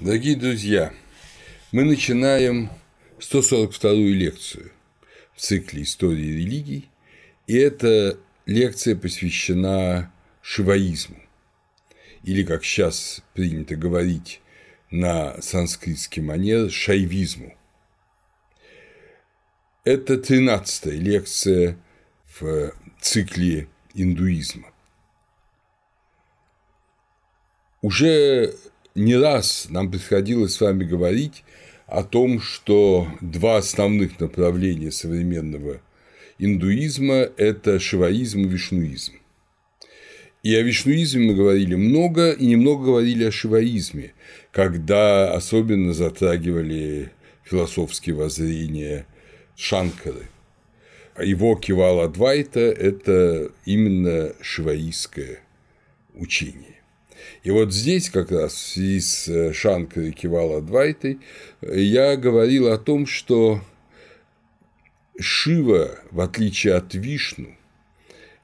Дорогие друзья, мы начинаем 142-ю лекцию в цикле истории религий, и эта лекция посвящена шиваизму, или, как сейчас принято говорить на санскритский манер, шайвизму. Это 13-я лекция в цикле индуизма. Уже не раз нам приходилось с вами говорить о том, что два основных направления современного индуизма – это шиваизм и вишнуизм. И о вишнуизме мы говорили много, и немного говорили о шиваизме, когда особенно затрагивали философские воззрения Шанкары. Его Кивала Адвайта – это именно шиваистское учение. И вот здесь как раз в связи с э, Шанкой Кивала Двайтой я говорил о том, что Шива, в отличие от Вишну,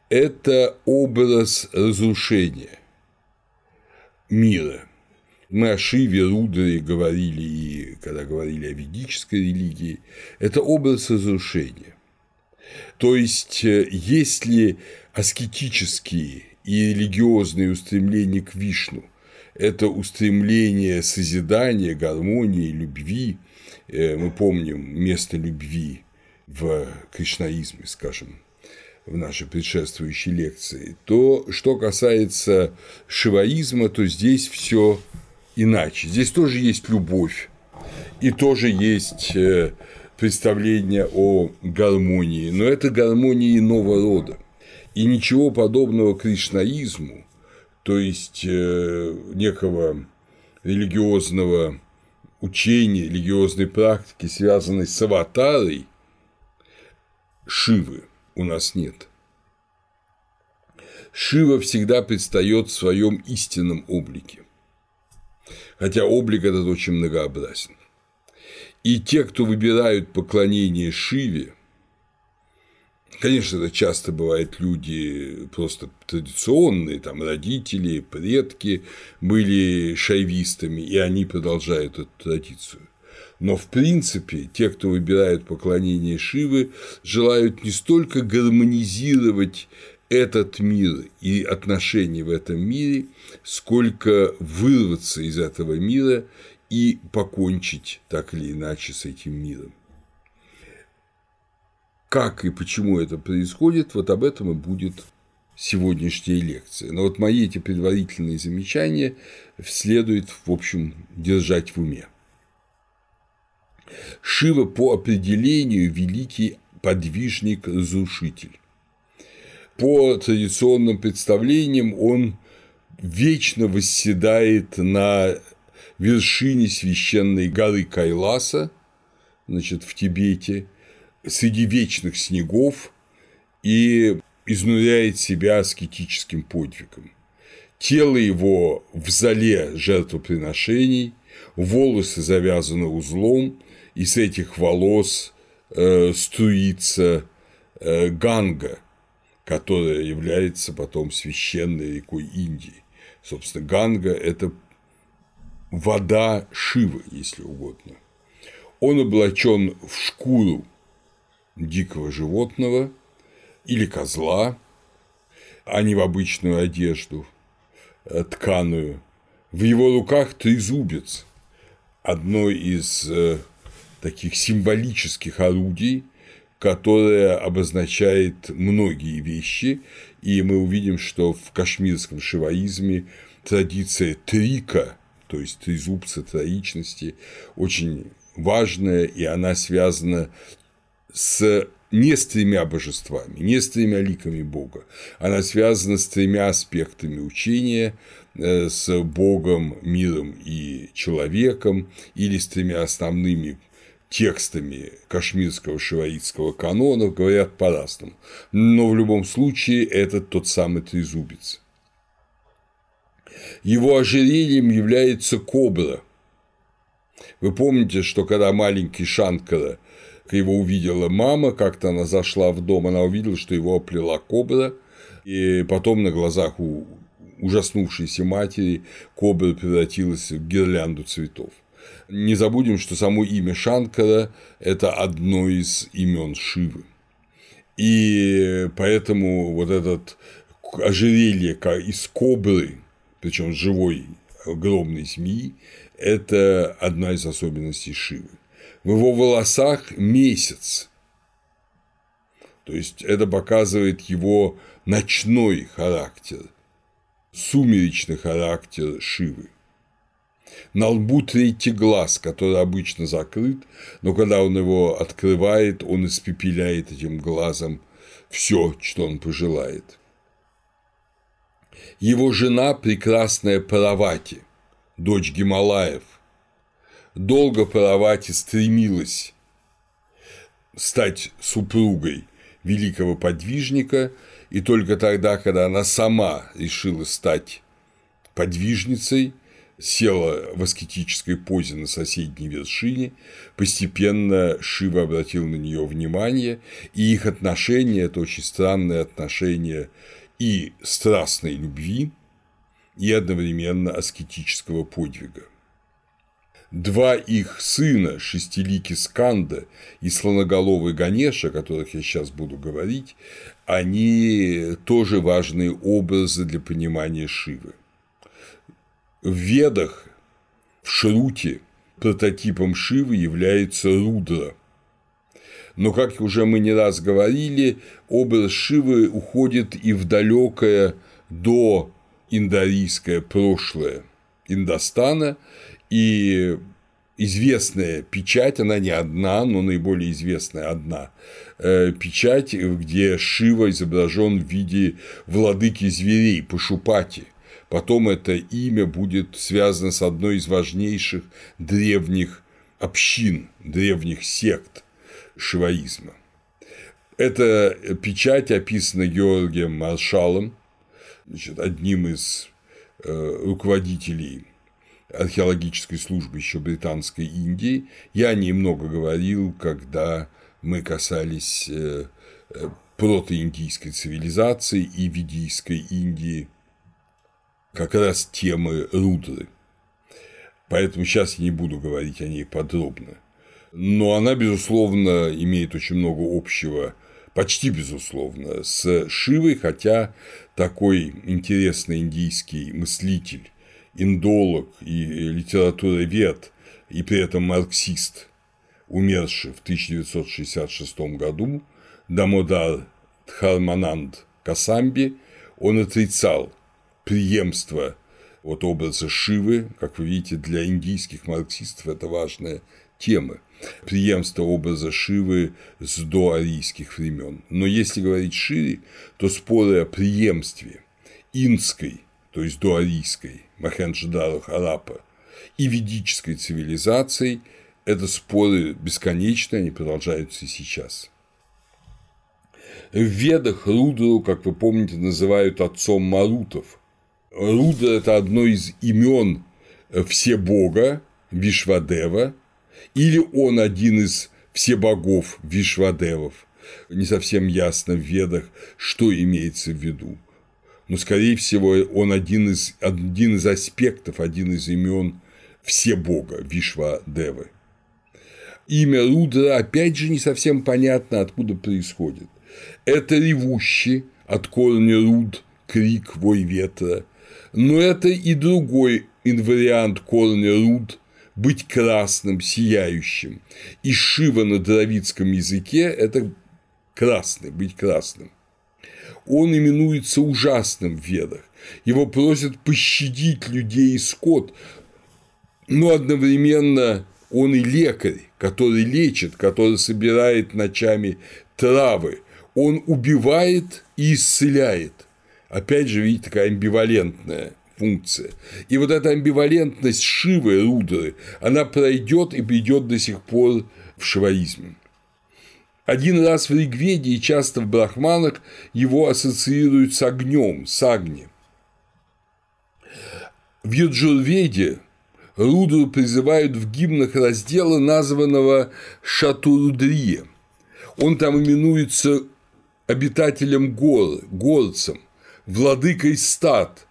это образ разрушения мира. Мы о Шиве, Рудре говорили, и когда говорили о ведической религии, это образ разрушения. То есть, э, если аскетические и религиозные устремления к Вишну – это устремление созидания, гармонии, любви. Э, мы помним место любви в кришнаизме, скажем, в нашей предшествующей лекции, то что касается шиваизма, то здесь все иначе. Здесь тоже есть любовь, и тоже есть э, представление о гармонии, но это гармония иного рода. И ничего подобного кришнаизму, то есть э, некого религиозного учения, религиозной практики, связанной с аватарой Шивы, у нас нет. Шива всегда предстает в своем истинном облике, хотя облик этот очень многообразен. И те, кто выбирают поклонение Шиве, Конечно, это часто бывают люди просто традиционные, там родители, предки были шайвистами, и они продолжают эту традицию. Но в принципе те, кто выбирают поклонение Шивы, желают не столько гармонизировать этот мир и отношения в этом мире, сколько вырваться из этого мира и покончить так или иначе с этим миром. Как и почему это происходит, вот об этом и будет сегодняшняя лекция. Но вот мои эти предварительные замечания следует, в общем, держать в уме. Шива по определению великий подвижник-разрушитель. По традиционным представлениям он вечно восседает на вершине священной горы Кайласа, значит, в Тибете, среди вечных снегов и изнуряет себя аскетическим подвигом. Тело его в зале жертвоприношений, волосы завязаны узлом, и с этих волос э, струится э, Ганга, которая является потом священной рекой Индии. Собственно, Ганга – это вода Шивы, если угодно. Он облачен в шкуру дикого животного или козла, а не в обычную одежду э, тканую. В его руках трезубец, одно из э, таких символических орудий, которое обозначает многие вещи, и мы увидим, что в кашмирском шиваизме традиция трика, то есть трезубца троичности, очень важная, и она связана с не с тремя божествами, не с тремя ликами Бога. Она связана с тремя аспектами учения, э, с Богом, миром и человеком, или с тремя основными текстами кашмирского шиваитского канона говорят по-разному. Но в любом случае это тот самый трезубец. Его ожерельем является кобра. Вы помните, что когда маленький Шанкара его увидела мама, как-то она зашла в дом, она увидела, что его оплела кобра, и потом на глазах у ужаснувшейся матери кобра превратилась в гирлянду цветов. Не забудем, что само имя Шанкара – это одно из имен Шивы. И поэтому вот этот ожерелье из кобры, причем живой огромной змеи, это одна из особенностей Шивы. В его волосах месяц. То есть это показывает его ночной характер, сумеречный характер Шивы. На лбу третий глаз, который обычно закрыт, но когда он его открывает, он испепеляет этим глазом все, что он пожелает. Его жена – прекрасная Паравати, дочь Гималаев. Долго Паравати стремилась стать супругой великого подвижника, и только тогда, когда она сама решила стать подвижницей, села в аскетической позе на соседней вершине, постепенно Шива обратил на нее внимание, и их отношения – это очень странное отношение и страстной любви, и одновременно аскетического подвига. Два их сына, шестилики Сканда и слоноголовый Ганеша, о которых я сейчас буду говорить, они тоже важные образы для понимания Шивы. В Ведах, в Шруте, прототипом Шивы является Рудра. Но, как уже мы не раз говорили, образ Шивы уходит и в далекое до индорийское прошлое Индостана, и известная печать, она не одна, но наиболее известная одна э, печать, где Шива изображен в виде владыки зверей, Пашупати. Потом это имя будет связано с одной из важнейших древних общин, древних сект шиваизма. Эта печать описана Георгием Маршалом, значит, одним из э, руководителей археологической службы еще британской Индии. Я о ней много говорил, когда мы касались э, э, протоиндийской цивилизации и ведийской Индии, как раз темы Рудры. Поэтому сейчас я не буду говорить о ней подробно. Но она, безусловно, имеет очень много общего, почти безусловно, с Шивой, хотя такой интересный индийский мыслитель, индолог и литературовед, и при этом марксист, умерший в 1966 году, Дамодар Дхармананд Касамби, он отрицал преемство вот образа Шивы, как вы видите, для индийских марксистов это важная тема, преемство образа Шивы с доарийских времен. Но если говорить шире, то споры о преемстве инской, то есть доарийской, Махенджадару Харапа, и ведической цивилизацией – это споры бесконечные, они продолжаются и сейчас. В Ведах Рудру, как вы помните, называют отцом Марутов. Рудра – это одно из имен Всебога Вишвадева, или он один из всебогов Вишвадевов. Не совсем ясно в Ведах, что имеется в виду. Но, скорее всего, он один из, один из аспектов, один из имен Всебога Вишвадевы. Имя Рудра, опять же, не совсем понятно, откуда происходит. Это ревущий от корня руд, крик, вой ветра, но это и другой инвариант корня руд – быть красным, сияющим. И Шива на дравидском языке – это красный, быть красным. Он именуется ужасным в ведах. Его просят пощадить людей и скот, но одновременно он и лекарь, который лечит, который собирает ночами травы. Он убивает и исцеляет. Опять же, видите, такая амбивалентная функция. И вот эта амбивалентность Шивы, Рудры, она пройдет и придет до сих пор в шиваизме. Один раз в Ригведе и часто в Брахманах его ассоциируют с огнем, с агни. В Юджурведе Рудру призывают в гимнах раздела, названного Шатурудрия. Он там именуется обитателем гор, горцем, владыкой стад,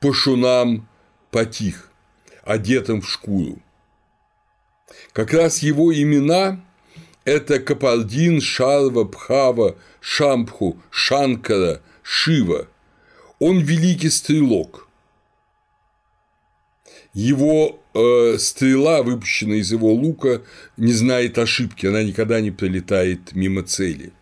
пашунам потих, одетым в шкуру. Как раз его имена – это Капалдин, Шарва, Пхава, Шампху, Шанкара, Шива. Он великий стрелок. Его э, стрела, выпущенная из его лука, не знает ошибки, она никогда не пролетает мимо цели.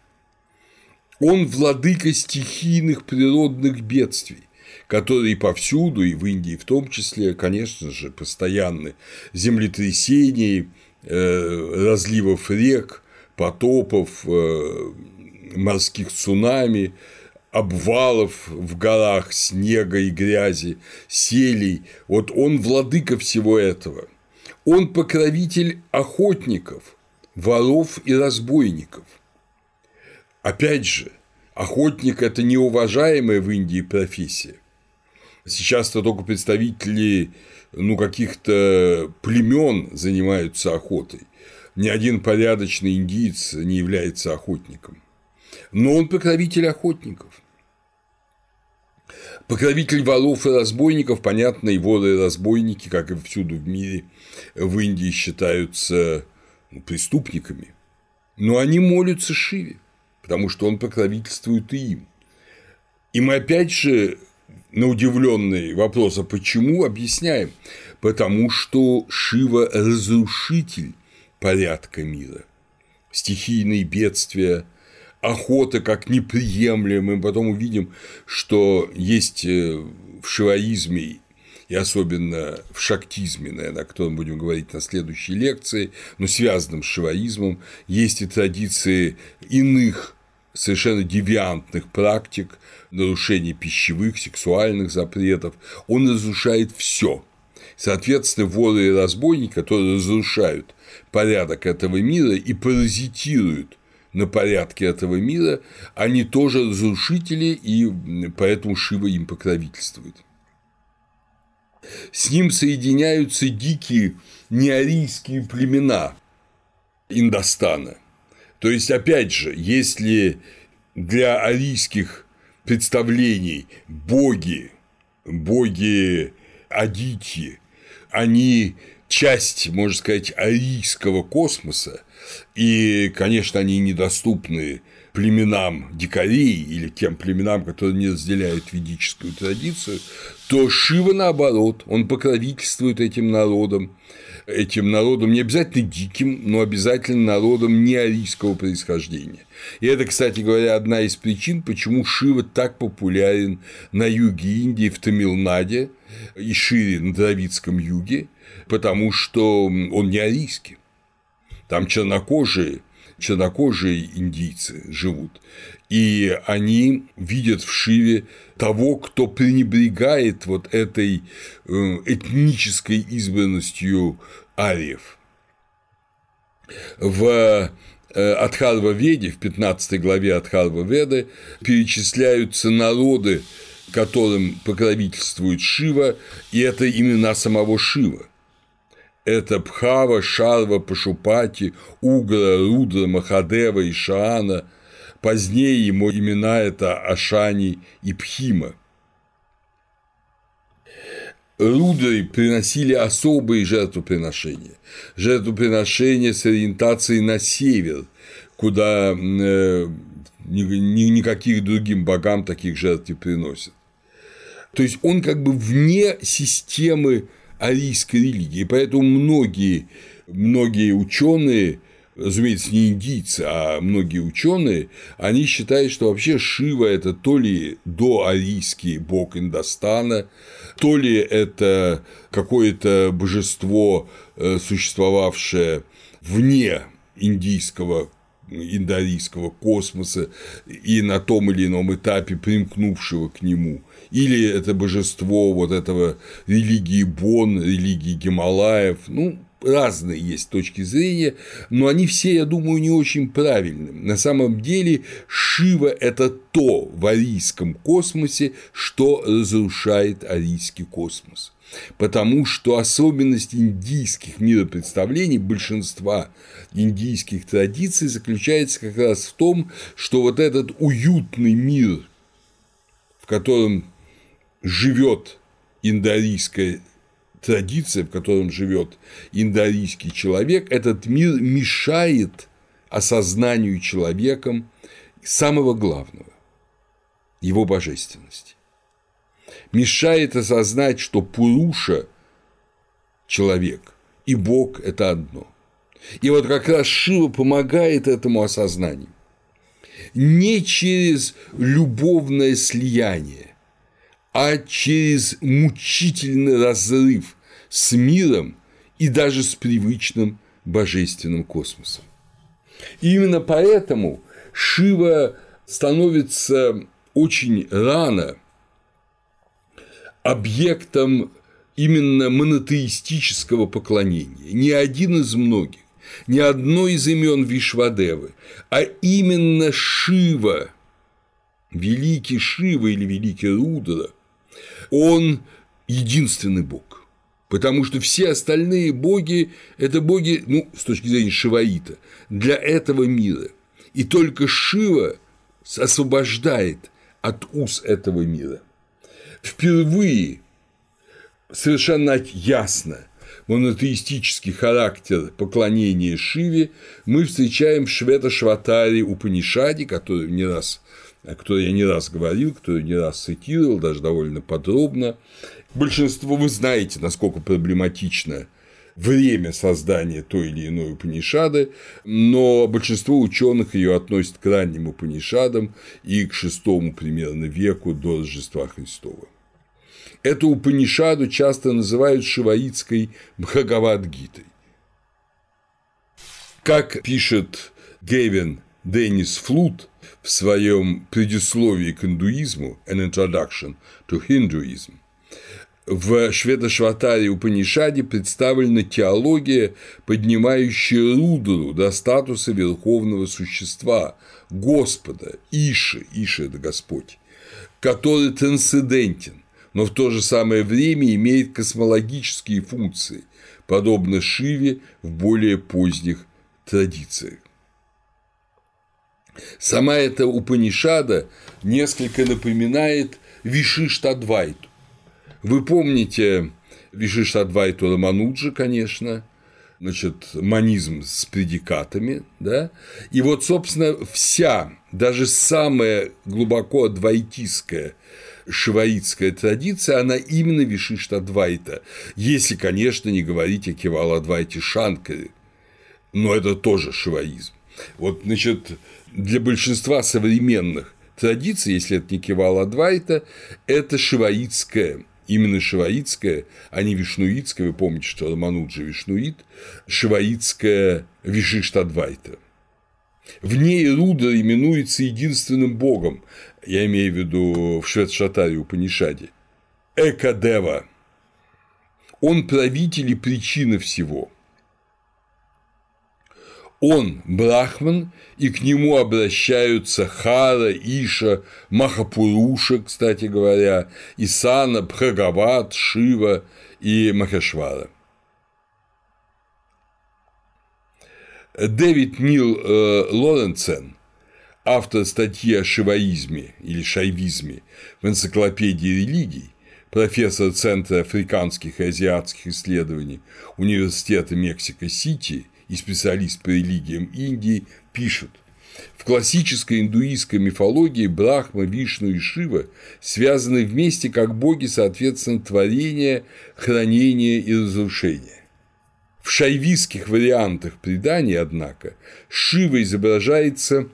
Он владыка стихийных природных бедствий которые повсюду, и в Индии в том числе, конечно же, постоянны. Землетрясений, э, разливов рек, потопов, э, морских цунами, обвалов в горах, снега и грязи, селей. Вот он владыка всего этого. Он покровитель охотников, воров и разбойников. Опять же, охотник – это неуважаемая в Индии профессия. Сейчас-то только представители ну, каких-то племен занимаются охотой. Ни один порядочный индиец не является охотником. Но он покровитель охотников. Покровитель воров и разбойников, понятно, и воры и разбойники, как и всюду в мире, в Индии считаются ну, преступниками. Но они молятся Шиве, потому что он покровительствует и им. И мы опять же на удивленный вопрос, а почему, объясняем. Потому что Шива – разрушитель порядка мира. Стихийные бедствия, охота как неприемлемая. Мы потом увидим, что есть э, в шиваизме и особенно в шактизме, наверное, о котором будем говорить на следующей лекции, но связанном с шиваизмом, есть и традиции иных совершенно девиантных практик, нарушений пищевых, сексуальных запретов, он разрушает все. Соответственно, воры и разбойники, которые разрушают порядок этого мира и паразитируют на порядке этого мира, они тоже разрушители, и поэтому Шива им покровительствует. С ним соединяются дикие неарийские племена Индостана – то есть, опять же, если для арийских представлений боги, боги Адити, они часть, можно сказать, арийского космоса, и, конечно, они недоступны племенам дикарей или тем племенам, которые не разделяют ведическую традицию, то Шива, наоборот, он покровительствует этим народам, этим народом, не обязательно диким, но обязательно народом неарийского происхождения. И это, кстати говоря, одна из причин, почему Шива так популярен на юге Индии, в Тамилнаде и шире на Дравидском юге, потому что он не арийский. Там чернокожие, чернокожие индийцы живут, и они видят в Шиве того, кто пренебрегает вот этой э, этнической избранностью ариев. В э, Адхарва Веде, в 15 главе Адхарва Веды, перечисляются народы, которым покровительствует Шива, и это имена самого Шива. Это Пхава, Шарва, Пашупати, Угра, Рудра, Махадева и Шаана. Позднее ему имена – это Ашани и Пхима. Рудры приносили особые жертвоприношения. Жертвоприношения с ориентацией на север, куда э, никаких другим богам таких жертв не приносят. То есть он как бы вне системы арийской религии, поэтому многие, многие ученые разумеется, не индийцы, а многие ученые, они считают, что вообще Шива – это то ли доарийский бог Индостана, то ли это какое-то божество, э, существовавшее вне индийского индоарийского космоса и на том или ином этапе примкнувшего к нему, или это божество вот этого религии Бон, религии Гималаев, ну, разные есть точки зрения, но они все, я думаю, не очень правильны. На самом деле Шива – это то в арийском космосе, что разрушает арийский космос. Потому что особенность индийских миропредставлений, большинства индийских традиций заключается как раз в том, что вот этот уютный мир, в котором живет индоарийская традиция, в котором живет индоарийский человек, этот мир мешает осознанию человеком самого главного – его божественности. Мешает осознать, что Пуруша – человек, и Бог – это одно. И вот как раз Шива помогает этому осознанию. Не через любовное слияние, а через мучительный разрыв с миром и даже с привычным божественным космосом. И именно поэтому Шива становится очень рано объектом именно монотеистического поклонения, не один из многих, не одно из имен Вишвадевы, а именно Шива, великий Шива или великий Рудра, он единственный бог. Потому что все остальные боги – это боги, ну, с точки зрения Шиваита, для этого мира. И только Шива освобождает от уз этого мира. Впервые совершенно ясно монотеистический характер поклонения Шиве мы встречаем в Швета-Шватаре Упанишаде, который не раз о которой я не раз говорил, которую не раз цитировал, даже довольно подробно. Большинство вы знаете, насколько проблематично время создания той или иной Упанишады, но большинство ученых ее относят к ранним Упанишадам и к шестому примерно веку до Рождества Христова. Эту Упанишаду часто называют шиваитской Бхагавадгитой. Как пишет Гевин Деннис Флут в своем предисловии к индуизму An Introduction to Hinduism, в Шведошватаре Упанишаде представлена теология, поднимающая Рудру до статуса верховного существа, Господа, Иши, Иши – это Господь, который трансцендентен, но в то же самое время имеет космологические функции, подобно Шиве в более поздних традициях. Сама эта Упанишада несколько напоминает Вишиштадвайту. Вы помните Вишиштадвайту Рамануджа, конечно, значит, манизм с предикатами, да, и вот, собственно, вся, даже самая глубоко адвайтистская шиваитская традиция, она именно Вишиштадвайта, если, конечно, не говорить о Кеваладвайте Шанкаре, но это тоже шиваизм. Вот, значит, для большинства современных традиций, если это не Кеваладвайта, это шиваитская именно шиваитская, а не вишнуитская, вы помните, что Рамануджа вишнуит, шиваитская Вишиштадвайта. В ней Рудра именуется единственным богом, я имею в виду в Шветшатаре Упанишаде, Экадева. Он правитель и причина всего. Он брахман, и к нему обращаются Хара, Иша, Махапуруша, кстати говоря, Исана, Бхагават, Шива и Махашвара. Дэвид Нил э, Лоренцен автор статьи о шиваизме или шайвизме в энциклопедии религий, профессор Центра африканских и азиатских исследований Университета Мексико-Сити и специалист по религиям Индии, пишут – в классической индуистской мифологии Брахма, Вишну и Шива связаны вместе как боги, соответственно, творения, хранения и разрушения. В шайвистских вариантах преданий, однако, Шива изображается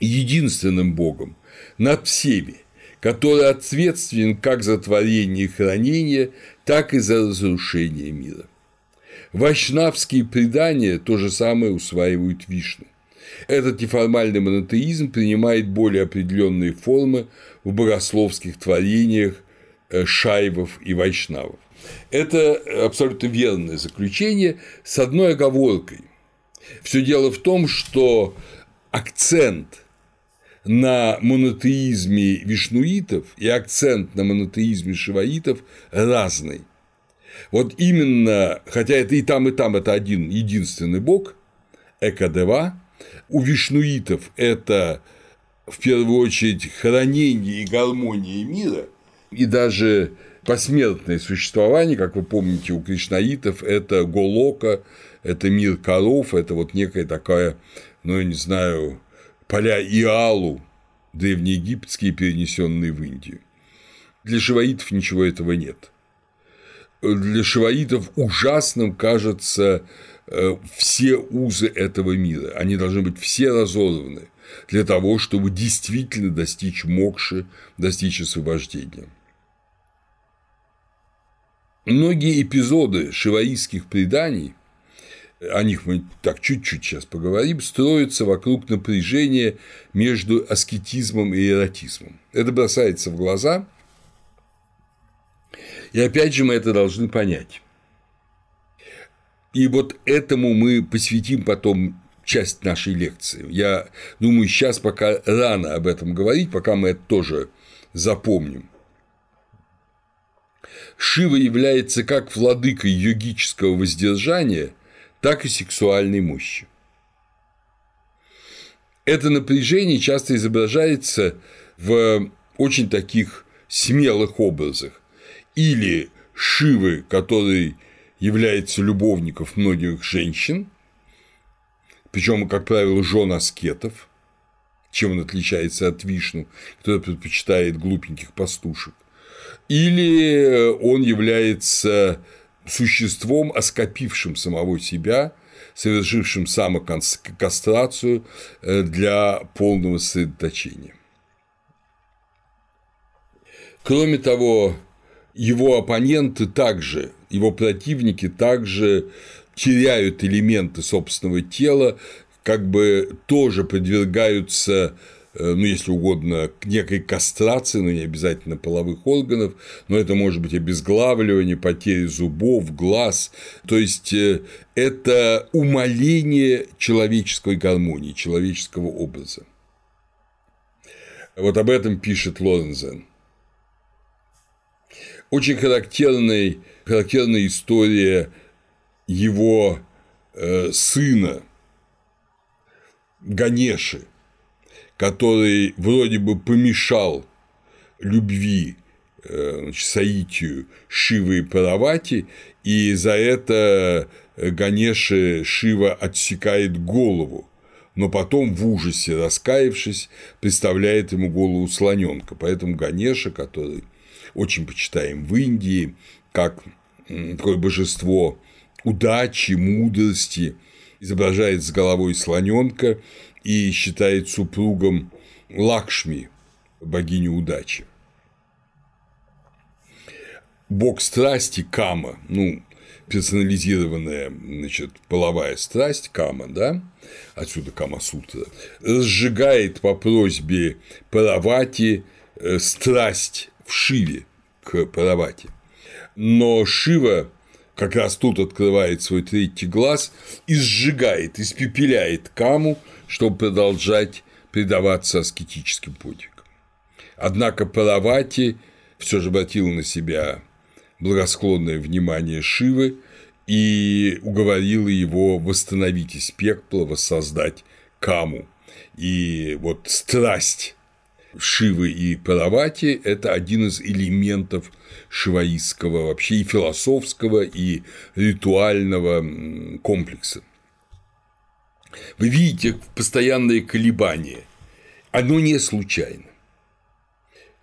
единственным Богом над всеми, который ответственен как за творение и хранение, так и за разрушение мира. Вайшнавские предания то же самое усваивают Вишну. Этот неформальный монотеизм принимает более определенные формы в богословских творениях э, шайвов и вайшнавов. Это абсолютно верное заключение с одной оговоркой. Все дело в том, что акцент на монотеизме вишнуитов и акцент на монотеизме шиваитов разный. Вот именно, хотя это и там, и там это один единственный бог, Экадева, у вишнуитов это в первую очередь хранение и гармония мира, и даже посмертное существование, как вы помните, у кришнаитов это Голока, это мир коров, это вот некая такая, ну, я не знаю, поля Иалу, древнеегипетские, перенесенные в Индию. Для шиваитов ничего этого нет. Для шиваитов ужасным кажется э, все узы этого мира. Они должны быть все разорваны для того, чтобы действительно достичь мокши, достичь освобождения. Многие эпизоды шиваистских преданий о них мы так чуть-чуть сейчас поговорим, строятся вокруг напряжения между аскетизмом и эротизмом. Это бросается в глаза, и опять же мы это должны понять. И вот этому мы посвятим потом часть нашей лекции. Я думаю, сейчас пока рано об этом говорить, пока мы это тоже запомним. Шива является как владыкой йогического воздержания – так и сексуальной мощи. Это напряжение часто изображается в очень таких смелых образах. Или Шивы, который является любовником многих женщин, причем, как правило, жен аскетов, чем он отличается от Вишну, который предпочитает глупеньких пастушек, или он является существом, оскопившим самого себя, совершившим самокастрацию э, для полного сосредоточения. Кроме того, его оппоненты также, его противники также теряют элементы собственного тела, как бы тоже подвергаются Э, ну, если угодно, к некой кастрации, но не обязательно половых органов, но это может быть обезглавливание, потеря зубов, глаз. То есть э, это умаление человеческой гармонии, человеческого образа. Вот об этом пишет Лорензен. Очень характерной, характерная история его э, сына Ганеши, который вроде бы помешал любви э, значит, Саитию Шивы и Паравати, и за это Ганеше Шива отсекает голову, но потом в ужасе раскаявшись, представляет ему голову слоненка. Поэтому Ганеша, который очень почитаем в Индии, как такое божество удачи, мудрости, изображает с головой слоненка и считает супругом Лакшми, богиню удачи. Бог страсти Кама, ну, персонализированная, значит, половая страсть Кама, да, отсюда Кама Сутра, разжигает по просьбе Паравати э, страсть в Шиве к Паравати. Но Шива как раз тут открывает свой третий глаз и сжигает, испепеляет Каму, чтобы продолжать предаваться аскетическим подвигам. Однако Паравати все же обратил на себя благосклонное внимание Шивы и уговорила его восстановить из пекла, воссоздать Каму. И вот страсть Шивы и Паравати – это один из элементов шиваистского вообще и философского, и ритуального комплекса. Вы видите постоянные колебания. Оно не случайно.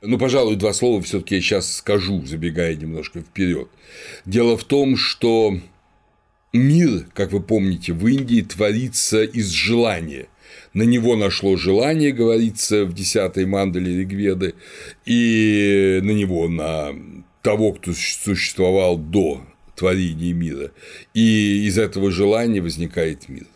Ну, пожалуй, два слова все-таки я сейчас скажу, забегая немножко вперед. Дело в том, что мир, как вы помните, в Индии творится из желания. На него нашло желание, говорится в 10-й мандале Ригведы, и на него, на того, кто существовал до творения мира. И из этого желания возникает мир.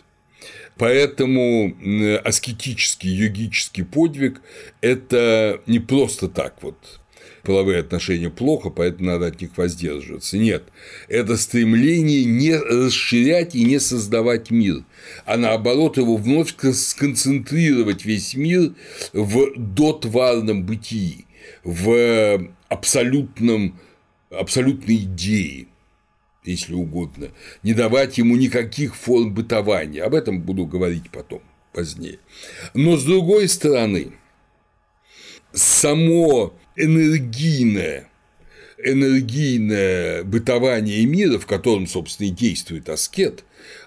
Поэтому аскетический, йогический подвиг – это не просто так вот половые отношения плохо, поэтому надо от них воздерживаться. Нет, это стремление не расширять и не создавать мир, а наоборот его вновь сконцентрировать весь мир в дотварном бытии, в абсолютном, абсолютной идее если угодно, не давать ему никаких форм бытования. Об этом буду говорить потом, позднее. Но с другой стороны, само энергийное энергийное бытование мира, в котором, собственно, и действует аскет,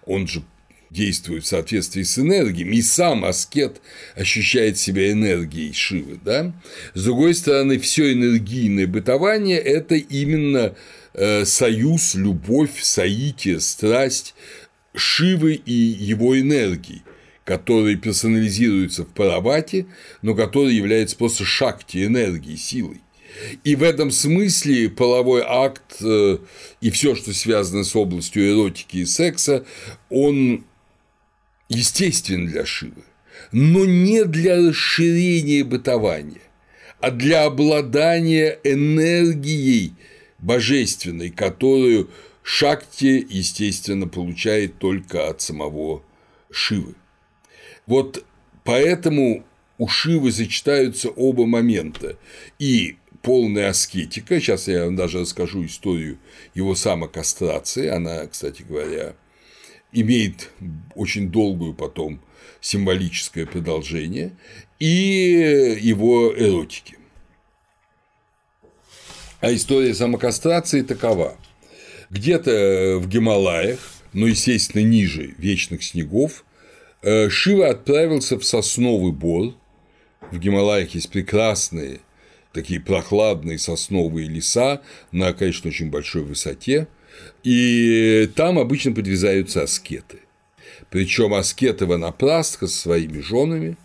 он же действует в соответствии с энергиями, и сам аскет ощущает себя энергией Шивы, да? С другой стороны, все энергийное бытование – это именно э, союз, любовь, соитие, страсть Шивы и его энергии, которые персонализируются в Паравате, но которые являются просто шакти, энергией, силой. И в этом смысле половой акт э, и все, что связано с областью эротики и секса, он естествен для Шивы, но не для расширения бытования, а для обладания энергией божественной, которую Шакти, естественно, получает только от самого Шивы. Вот поэтому у Шивы сочетаются оба момента. И полная аскетика, сейчас я вам даже расскажу историю его самокастрации, она, кстати говоря, имеет очень долгую потом символическое продолжение, и его эротики. А история самокастрации такова. Где-то в Гималаях, но, естественно, ниже вечных снегов, Шива отправился в сосновый бор. В Гималаях есть прекрасные такие прохладные сосновые леса на, конечно, очень большой высоте, и там обычно подвязаются аскеты. Причем аскеты Ванапрастха со своими женами,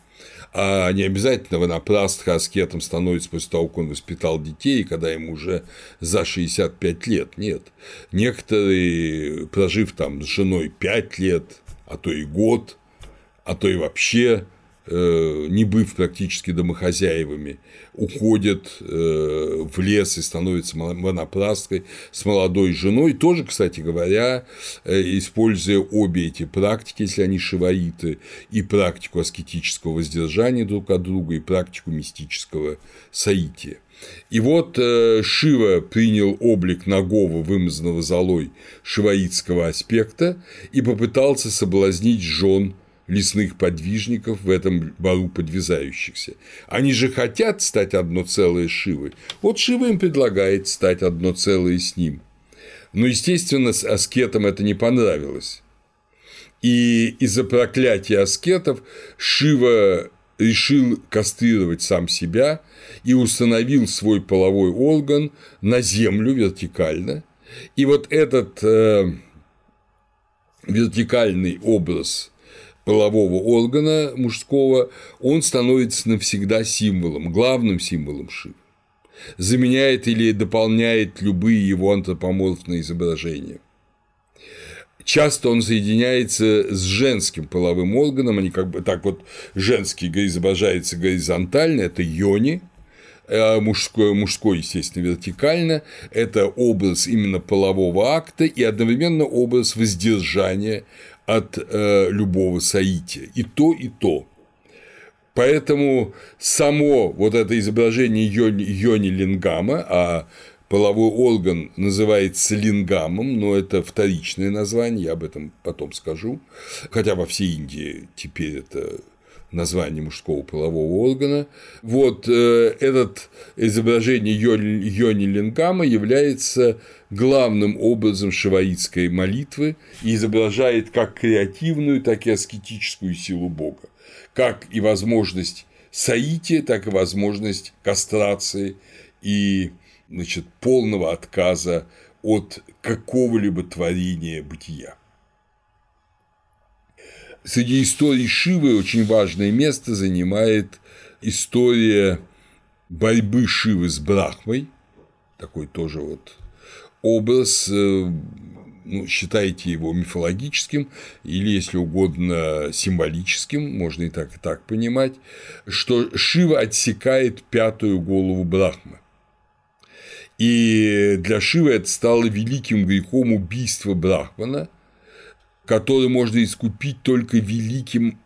а не обязательно Ванапрастха аскетом становится после того, как он воспитал детей, когда ему уже за 65 лет. Нет. Некоторые, прожив там с женой 5 лет, а то и год, а то и вообще Э, не быв практически домохозяевами, уходят э, в лес и становятся монопласткой с молодой женой, тоже, кстати говоря, э, используя обе эти практики, если они шиваиты, и практику аскетического воздержания друг от друга, и практику мистического саития. И вот Шива принял облик нагого, вымазанного золой шиваитского аспекта, и попытался соблазнить жен лесных подвижников в этом бару подвязающихся. Они же хотят стать одно целое Шивой. Вот Шива им предлагает стать одно целое с ним. Но, естественно, с аскетам это не понравилось. И из-за проклятия аскетов Шива решил кастрировать сам себя и установил свой половой орган на землю вертикально. И вот этот э, вертикальный образ полового органа мужского, он становится навсегда символом, главным символом Шивы, заменяет или дополняет любые его антропоморфные изображения. Часто он соединяется с женским половым органом, они как бы так вот женский изображается горизонтально, это йони, а мужской, мужской, естественно, вертикально, это образ именно полового акта и одновременно образ воздержания от э, любого соития. И то, и то. Поэтому само вот это изображение йони, йони лингама, а половой орган называется лингамом, но это вторичное название, я об этом потом скажу, хотя во всей Индии теперь это название мужского полового органа. Вот э, этот изображение йони, лингама является главным образом шиваитской молитвы и изображает как креативную, так и аскетическую силу Бога, как и возможность саити, так и возможность кастрации и значит, полного отказа от какого-либо творения бытия. Среди историй Шивы очень важное место занимает история борьбы Шивы с Брахмой, такой тоже вот образ, э, ну, считайте его мифологическим или, если угодно, символическим, можно и так, и так понимать, что Шива отсекает пятую голову Брахмы. И для Шивы это стало великим грехом убийства Брахмана, который можно искупить только великим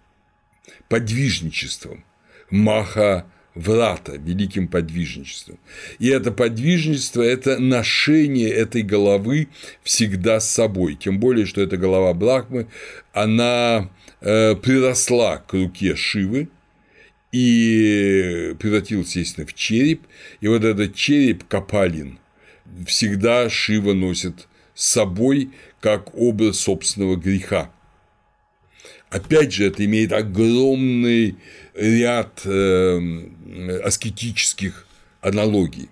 подвижничеством, маха врата, великим подвижничеством. И это подвижничество – это ношение этой головы всегда с собой. Тем более, что эта голова Брахмы, она э, приросла к руке Шивы, и превратилась, естественно, в череп, и вот этот череп Капалин, всегда Шива носит с собой как образ собственного греха. Опять же, это имеет огромный ряд э, аскетических аналогий.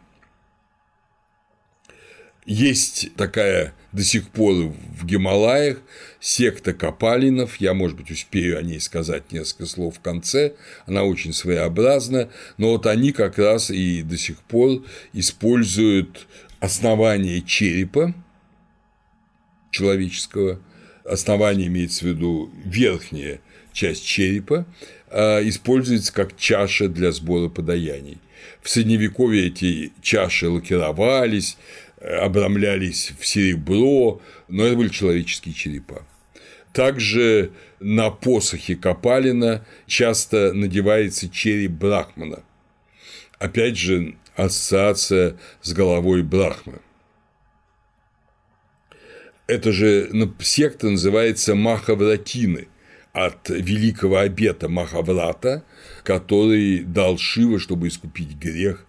Есть такая до сих пор в Гималаях секта Капалинов, я, может быть, успею о ней сказать несколько слов в конце, она очень своеобразна, но вот они как раз и до сих пор используют основание черепа человеческого, основание имеется в виду верхняя часть черепа, а, используется как чаша для сбора подаяний. В Средневековье эти чаши лакировались, обрамлялись в серебро, но это были человеческие черепа. Также на посохе Капалина часто надевается череп Брахмана. Опять же, ассоциация с головой Брахмы. Это же секта называется Махавратины от великого обета Махаврата, который дал Шива, чтобы искупить грех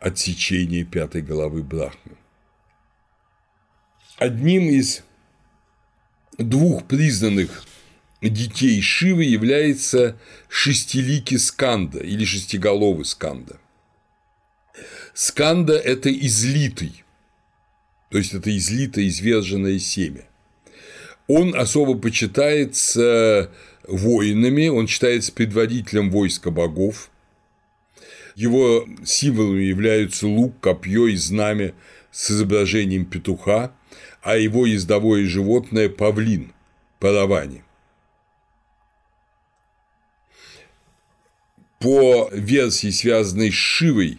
отсечения пятой головы Брахмы. Одним из двух признанных детей Шивы является шестиликий Сканда или шестиголовый Сканда. Сканда – это излитый, то есть это излитое, изверженное семя. Он особо почитается воинами, он считается предводителем войска богов. Его символами являются лук, копье и знамя с изображением петуха – а его ездовое животное – павлин, паравани. По версии, связанной с Шивой,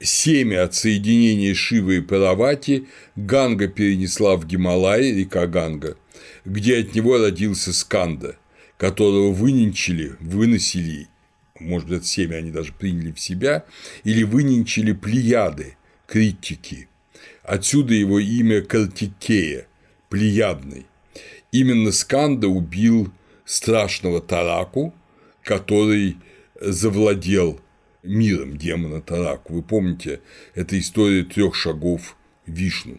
семя от соединения Шивы и Паравати Ганга перенесла в Гималай, река Ганга, где от него родился Сканда, которого выненчили, выносили, может быть, это семя они даже приняли в себя, или выненчили плеяды, критики, Отсюда его имя Картикея, Плеядный. Именно Сканда убил страшного Тараку, который завладел миром демона Тараку. Вы помните, это история трех шагов Вишну.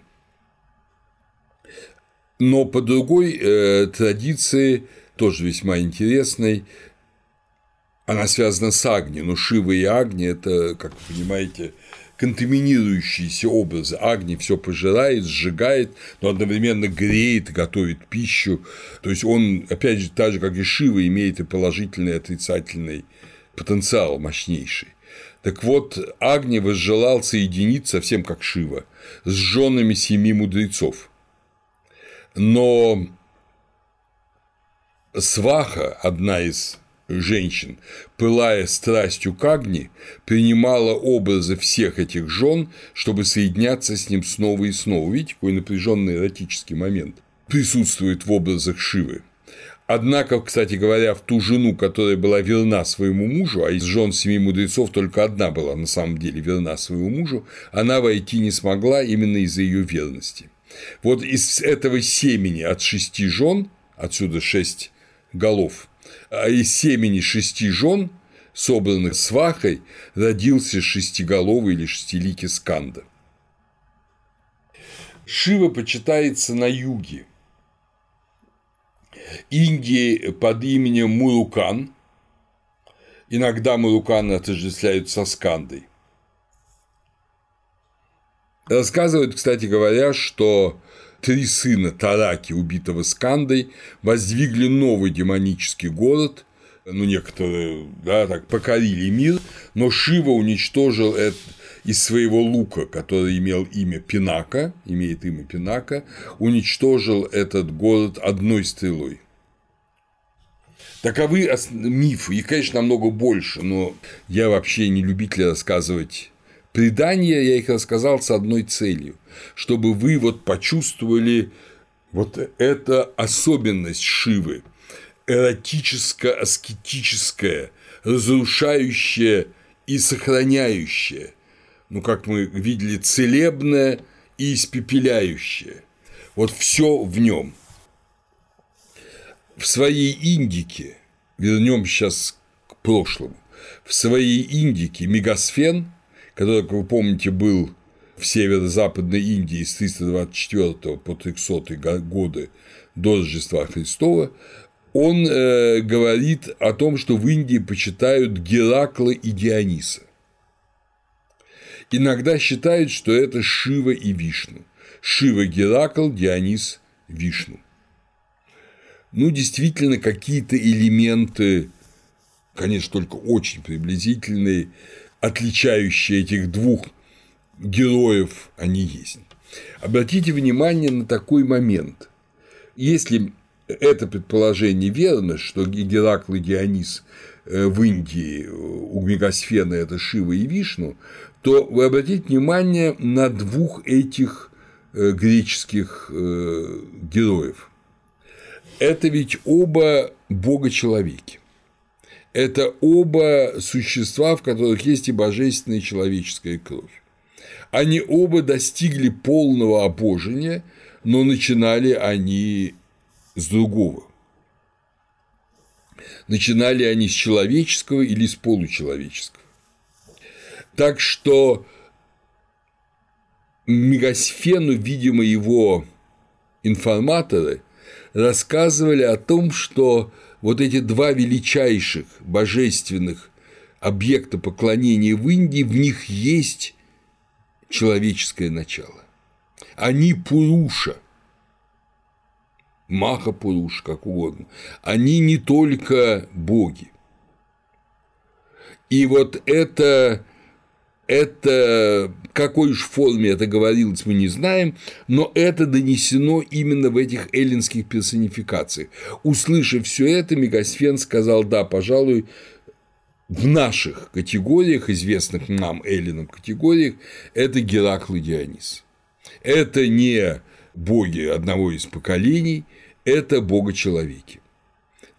Но по другой э, традиции, тоже весьма интересной, она связана с Агни, но Шива и Агни – это, как вы понимаете, контаминирующиеся образы. Агни все пожирает, сжигает, но одновременно греет, готовит пищу. То есть он, опять же, так же, как и Шива, имеет и положительный, и отрицательный потенциал мощнейший. Так вот, Агни возжелал соединиться, совсем как Шива, с женами семи мудрецов. Но Сваха, одна из женщин, пылая страстью к Агни, принимала образы всех этих жен, чтобы соединяться с ним снова и снова. Видите, какой напряженный эротический момент присутствует в образах Шивы. Однако, кстати говоря, в ту жену, которая была верна своему мужу, а из жен семи мудрецов только одна была на самом деле верна своему мужу, она войти не смогла именно из-за ее верности. Вот из этого семени от шести жен, отсюда шесть голов, а из семени шести жен, собранных свахой, родился шестиголовый или шестиликий сканда. Шива почитается на юге. Индии под именем Мурукан, иногда Мурукан отождествляют со Скандой. Рассказывают, кстати говоря, что три сына Тараки, убитого Скандой, воздвигли новый демонический город, ну, некоторые, да, так, покорили мир, но Шива уничтожил это из своего лука, который имел имя Пинака, имеет имя Пинака, уничтожил этот город одной стрелой. Таковы мифы, их, конечно, намного больше, но я вообще не любитель рассказывать предания, я их рассказал с одной целью чтобы вы вот почувствовали вот эта особенность Шивы, эротическо-аскетическая, разрушающая и сохраняющая, ну, как мы видели, целебная и испепеляющая. Вот все в нем. В своей Индике, вернем сейчас к прошлому, в своей Индике Мегасфен, который, как вы помните, был в северо-западной Индии с 324 по 300 годы до Рождества Христова, он э, говорит о том, что в Индии почитают Геракла и Диониса. Иногда считают, что это Шива и Вишну. Шива – Геракл, Дионис – Вишну. Ну, действительно, какие-то элементы, конечно, только очень приблизительные, отличающие этих двух героев, они есть. Обратите внимание на такой момент. Если это предположение верно, что Геракл и Дионис э, в Индии у Мегасфена – это Шива и Вишну, то вы обратите внимание на двух этих э, греческих э, героев. Это ведь оба бога-человеки. Это оба существа, в которых есть и божественная и человеческая кровь. Они оба достигли полного обожения, но начинали они с другого. Начинали они с человеческого или с получеловеческого. Так что Мегасфену, видимо, его информаторы рассказывали о том, что вот эти два величайших божественных объекта поклонения в Индии, в них есть человеческое начало. Они Пуруша – Махапуруш, как угодно, они не только боги. И вот это, это какой уж форме это говорилось, мы не знаем, но это донесено именно в этих эллинских персонификациях. Услышав все это, Мегасфен сказал, да, пожалуй, в наших категориях, известных нам эллинам категориях, это Геракл и Дионис. Это не боги одного из поколений, это бога-человеки.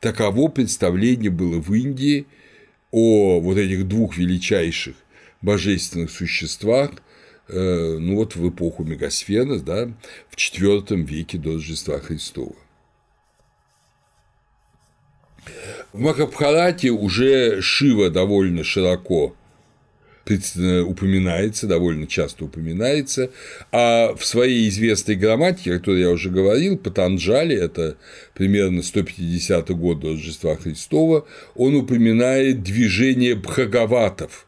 Таково представление было в Индии о вот этих двух величайших божественных существах, э, ну вот в эпоху Мегасфена, да, в IV веке до Рождества Христова. В Махабхарате уже Шива довольно широко упоминается, довольно часто упоминается, а в своей известной грамматике, о которой я уже говорил, Патанджали, это примерно 150 год до Рождества Христова, он упоминает движение бхагаватов,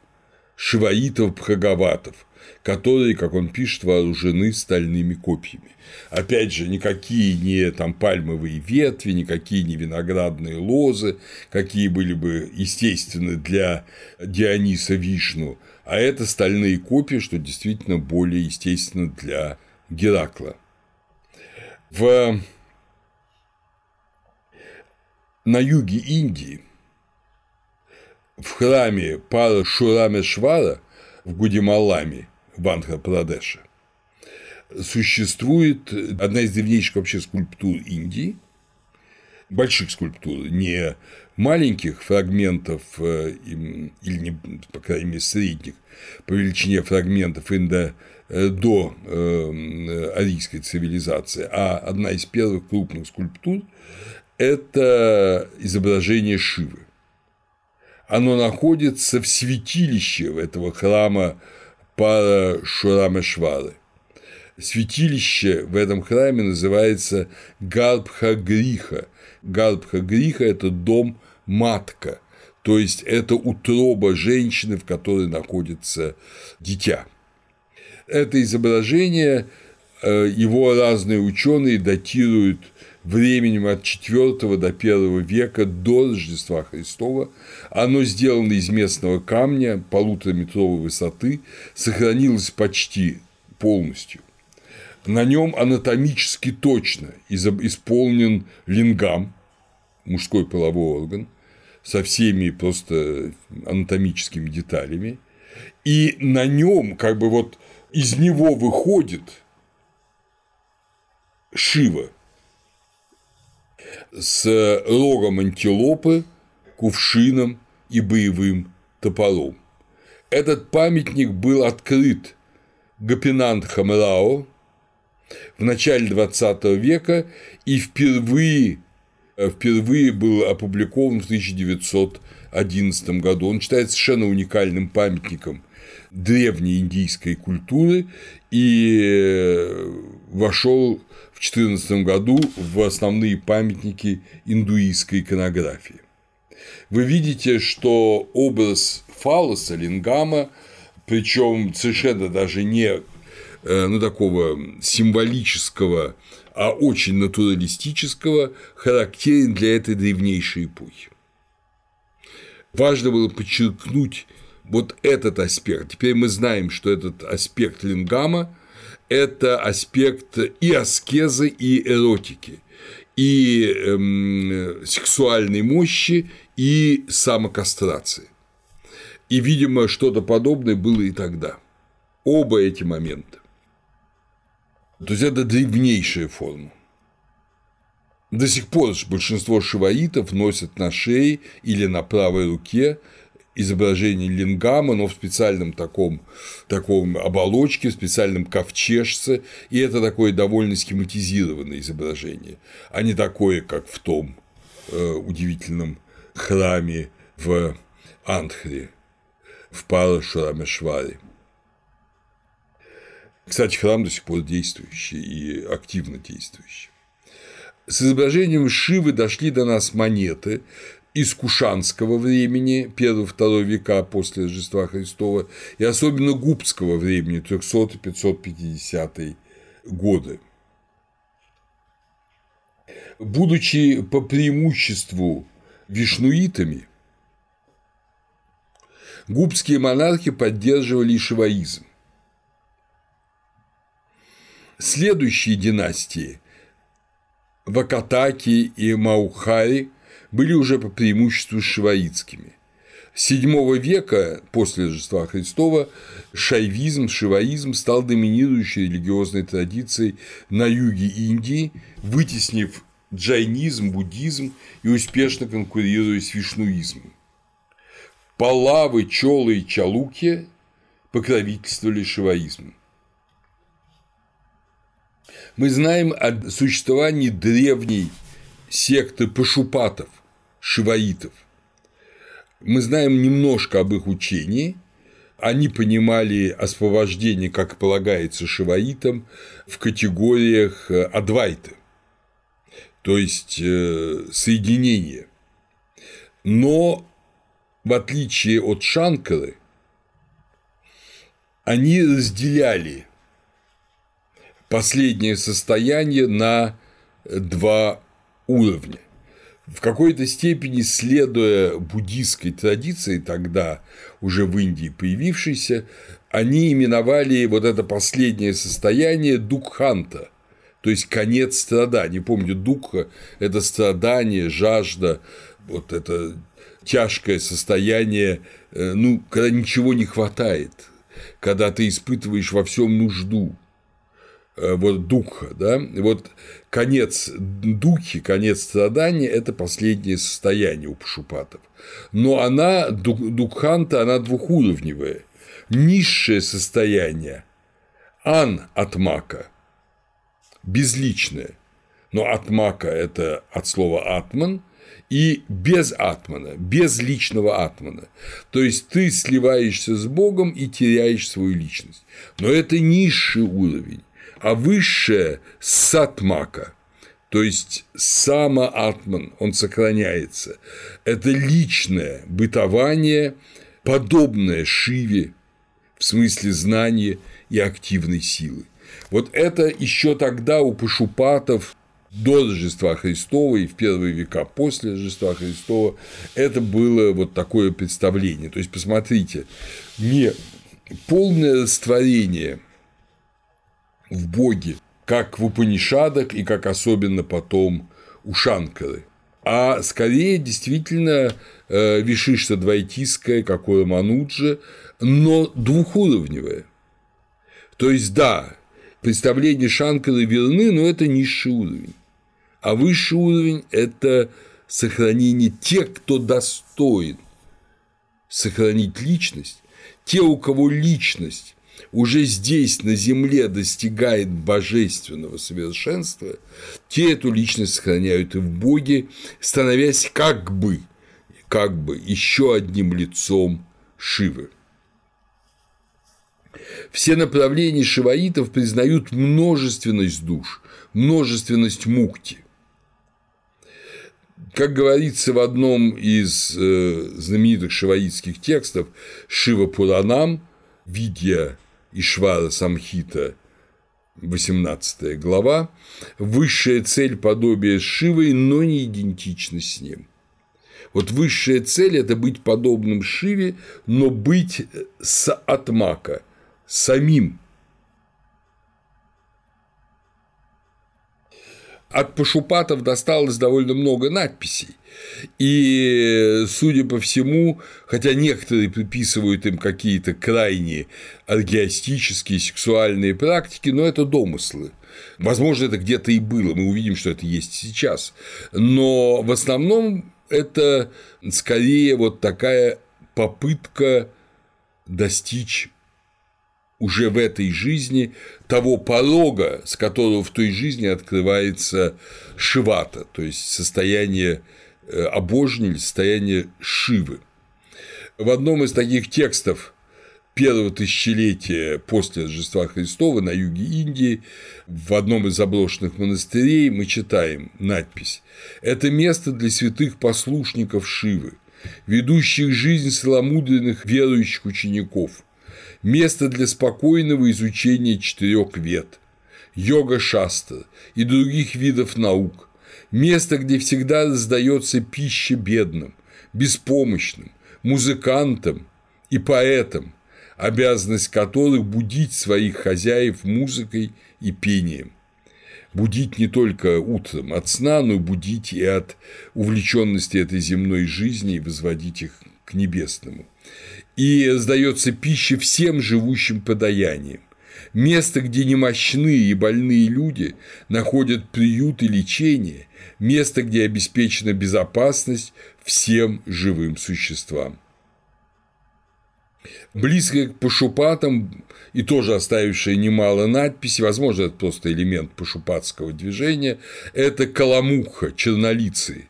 шиваитов-бхагаватов, которые, как он пишет, вооружены стальными копьями. Опять же, никакие не там пальмовые ветви, никакие не виноградные лозы, какие были бы естественны для Диониса Вишну, а это стальные копья, что действительно более естественно для Геракла. В... На юге Индии в храме Пара Шурамешвара в Гудималаме в Андхра-Прадеше существует одна из древнейших вообще скульптур Индии, больших скульптур, не маленьких фрагментов э, или, не, по крайней мере, средних по величине фрагментов индо э, до э, арийской цивилизации, а одна из первых крупных скульптур – это изображение Шивы. Оно находится в святилище этого храма Пара Шурамешвары. Святилище в этом храме называется Гарбха-Гриха. Гарбха-Гриха – это дом матка, то есть это утроба женщины, в которой находится дитя. Это изображение э, его разные ученые датируют временем от IV до I века до Рождества Христова. Оно сделано из местного камня полутораметровой высоты, сохранилось почти полностью. На нем анатомически точно исполнен лингам, мужской половой орган, со всеми просто анатомическими деталями, и на нем как бы вот из него выходит Шива с рогом антилопы, кувшином и боевым топором. Этот памятник был открыт Гапинант Хамрао в начале XX века и впервые впервые был опубликован в 1911 году. Он считается совершенно уникальным памятником древней индийской культуры и э, вошел в 2014 году в основные памятники индуистской иконографии. Вы видите, что образ фалоса, лингама, причем совершенно даже не э, ну, такого символического, а очень натуралистического, характерен для этой древнейшей эпохи. Важно было подчеркнуть вот этот аспект. Теперь мы знаем, что этот аспект лингама – это аспект и аскезы, и эротики, и эм, сексуальной мощи, и самокастрации. И, видимо, что-то подобное было и тогда. Оба эти момента. То есть это древнейшая форма. До сих пор большинство шиваитов носят на шее или на правой руке изображение лингама, но в специальном таком, таком оболочке, в специальном ковчежце, и это такое довольно схематизированное изображение, а не такое, как в том э, удивительном храме в Андхре, в Парашурамешваре. Кстати, храм до сих пор действующий и активно действующий. С изображением Шивы дошли до нас монеты из Кушанского времени, 1-2 века после Рождества Христова, и особенно губского времени, 300-550 годы. Будучи по преимуществу вишнуитами, губские монархи поддерживали шиваизм. Следующие династии Вакатаки и Маухари были уже по преимуществу шиваитскими. VII века после Рождества Христова шайвизм, шиваизм стал доминирующей религиозной традицией на юге Индии, вытеснив джайнизм, буддизм и успешно конкурируя с вишнуизмом. Палавы, Чолы и Чалуки покровительствовали шиваизму. Мы знаем о существовании древней секты пашупатов, шиваитов. Мы знаем немножко об их учении. Они понимали освобождение, как полагается шиваитам, в категориях э, адвайта, то есть э, соединения. Но в отличие от Шанкары, они разделяли последнее состояние на два уровня. В какой-то степени, следуя буддийской традиции, тогда уже в Индии появившейся, они именовали вот это последнее состояние дукханта, то есть конец страданий. Помню, дукха – это страдание, жажда, вот это тяжкое состояние, э, ну, когда ничего не хватает, когда ты испытываешь во всем нужду, Э, вот духа, да, вот конец духи, конец страдания – это последнее состояние у пашупатов. Но она, дукханта, она двухуровневая. Низшее состояние – ан атмака, безличное. Но атмака – это от слова атман, и без атмана, без личного атмана. То есть ты сливаешься с Богом и теряешь свою личность. Но это низший уровень а высшее – сатмака, то есть самоатман, он сохраняется. Это личное бытование, подобное Шиве в смысле знания и активной силы. Вот это еще тогда у пашупатов до Рождества Христова и в первые века после Рождества Христова это было вот такое представление. То есть, посмотрите, не полное растворение в Боге, как в Упанишадах и как особенно потом у Шанкары, а скорее действительно э, вишишта двойтиская, как у Рамануджа, но двухуровневая. То есть, да, представления Шанкары верны, но это низший уровень. А высший уровень – это сохранение тех, кто достоин сохранить личность, те, у кого личность уже здесь, на земле, достигает божественного совершенства, те эту личность сохраняют и в Боге, становясь как бы, как бы еще одним лицом Шивы. Все направления шиваитов признают множественность душ, множественность мукти. Как говорится в одном из э, знаменитых шиваитских текстов Шива Пуранам, Видья Ишвара Самхита, 18 глава, высшая цель подобия с Шивой, но не идентична с ним. Вот высшая цель – это быть подобным Шиве, но быть с Атмака, самим от пашупатов досталось довольно много надписей. И, судя по всему, хотя некоторые приписывают им какие-то крайне аргиастические сексуальные практики, но это домыслы. Возможно, это где-то и было, мы увидим, что это есть сейчас. Но в основном это скорее вот такая попытка достичь уже в этой жизни того порога, с которого в той жизни открывается шивата, то есть состояние э, обожения состояние шивы. В одном из таких текстов первого тысячелетия после Рождества Христова на юге Индии, в одном из заброшенных монастырей мы читаем надпись «Это место для святых послушников Шивы, ведущих жизнь целомудренных верующих учеников, место для спокойного изучения четырех вет, йога-шастра и других видов наук, место, где всегда раздается пища бедным, беспомощным, музыкантам и поэтам, обязанность которых будить своих хозяев музыкой и пением. Будить не только утром от сна, но будить и от увлеченности этой земной жизни и возводить их к небесному и сдается пища всем живущим подаянием. Место, где немощные и больные люди находят приют и лечение, место, где обеспечена безопасность всем живым существам. Близко к пашупатам и тоже оставившая немало надписей, возможно, это просто элемент пашупатского движения, это каламуха, чернолицые,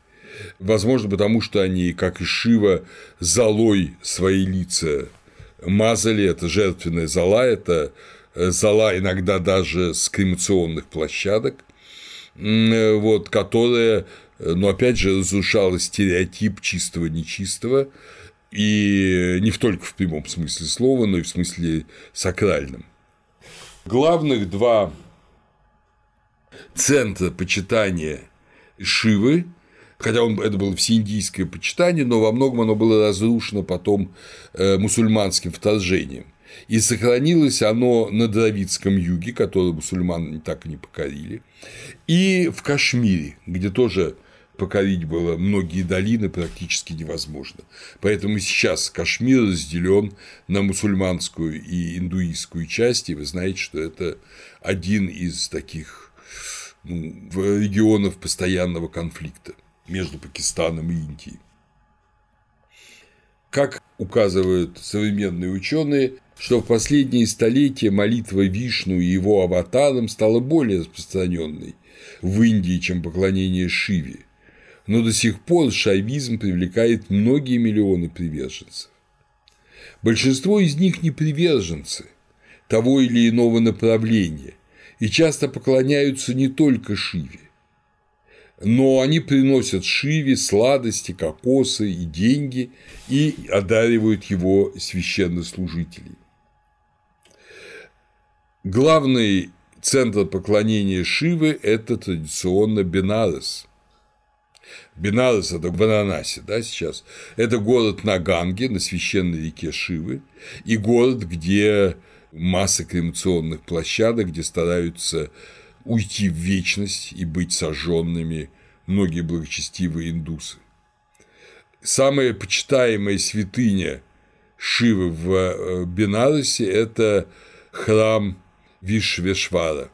Возможно, потому что они, как и Шива, золой свои лица. Мазали, это жертвенная зола, это э, зола иногда даже с кремационных площадок, вот, которая, э, но опять же, разрушала стереотип чистого-нечистого, и не только в прямом смысле слова, но и в смысле сакральном. Главных два центра почитания Шивы хотя он, это было всеиндийское почитание, но во многом оно было разрушено потом э, мусульманским вторжением. И сохранилось оно на Дравидском юге, который мусульман так и не покорили, и в Кашмире, где тоже покорить было многие долины практически невозможно. Поэтому сейчас Кашмир разделен на мусульманскую и индуистскую части. Вы знаете, что это один из таких ну, регионов постоянного конфликта между Пакистаном и Индией. Как указывают современные ученые, что в последние столетия молитва Вишну и его аватарам стала более распространенной в Индии, чем поклонение Шиве, но до сих пор шайвизм привлекает многие миллионы приверженцев. Большинство из них не приверженцы того или иного направления и часто поклоняются не только Шиве, но они приносят Шиве сладости, кокосы и деньги и одаривают его священнослужителей. Главный центр поклонения Шивы – это традиционно Бенарес. Бенарес – это в Варанаси, да, сейчас. Это город на Ганге, на священной реке Шивы, и город, где масса кремационных площадок, где стараются уйти в вечность и быть сожженными многие благочестивые индусы. Самая почитаемая святыня Шивы в э, Бенарасе – это храм Вишвешвара.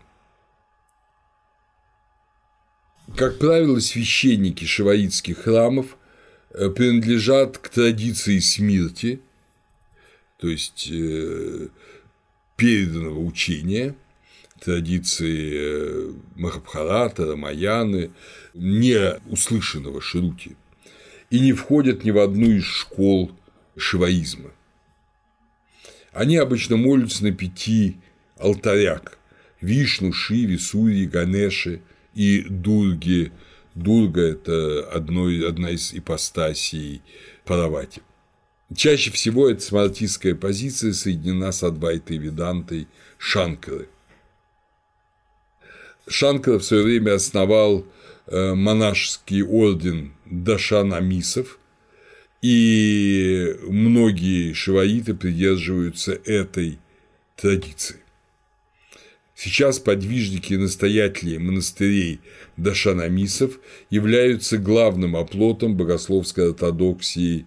Как правило, священники шиваитских храмов э, принадлежат к традиции смерти, то есть э, переданного учения, традиции э, Махабхарата, Рамаяны, не услышанного Шрути, и не входят ни в одну из школ шиваизма. Они обычно молятся на пяти алтарях – Вишну, Шиве, Сури, Ганеше и Дурге. Дурга – это одно, одна из ипостасей Паравати. Чаще всего эта смартистская позиция соединена с Адвайтой Ведантой Шанкары. Шанкара в свое время основал э, монашеский орден Дашанамисов, и многие шиваиты придерживаются этой традиции. Сейчас подвижники и настоятели монастырей Дашанамисов являются главным оплотом богословской ортодоксии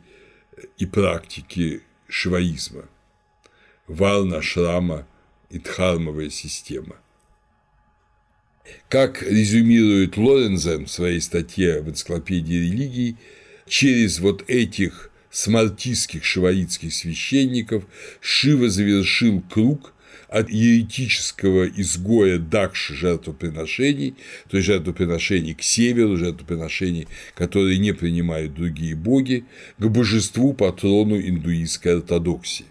и практики шиваизма – варна, шрама и дхармовая система. Как резюмирует Лорензен в своей статье в энциклопедии религий, через вот этих смартистских шиваитских священников Шива завершил круг от еретического изгоя Дакши жертвоприношений, то есть жертвоприношений к северу, жертвоприношений, которые не принимают другие боги, к божеству патрону индуистской ортодоксии.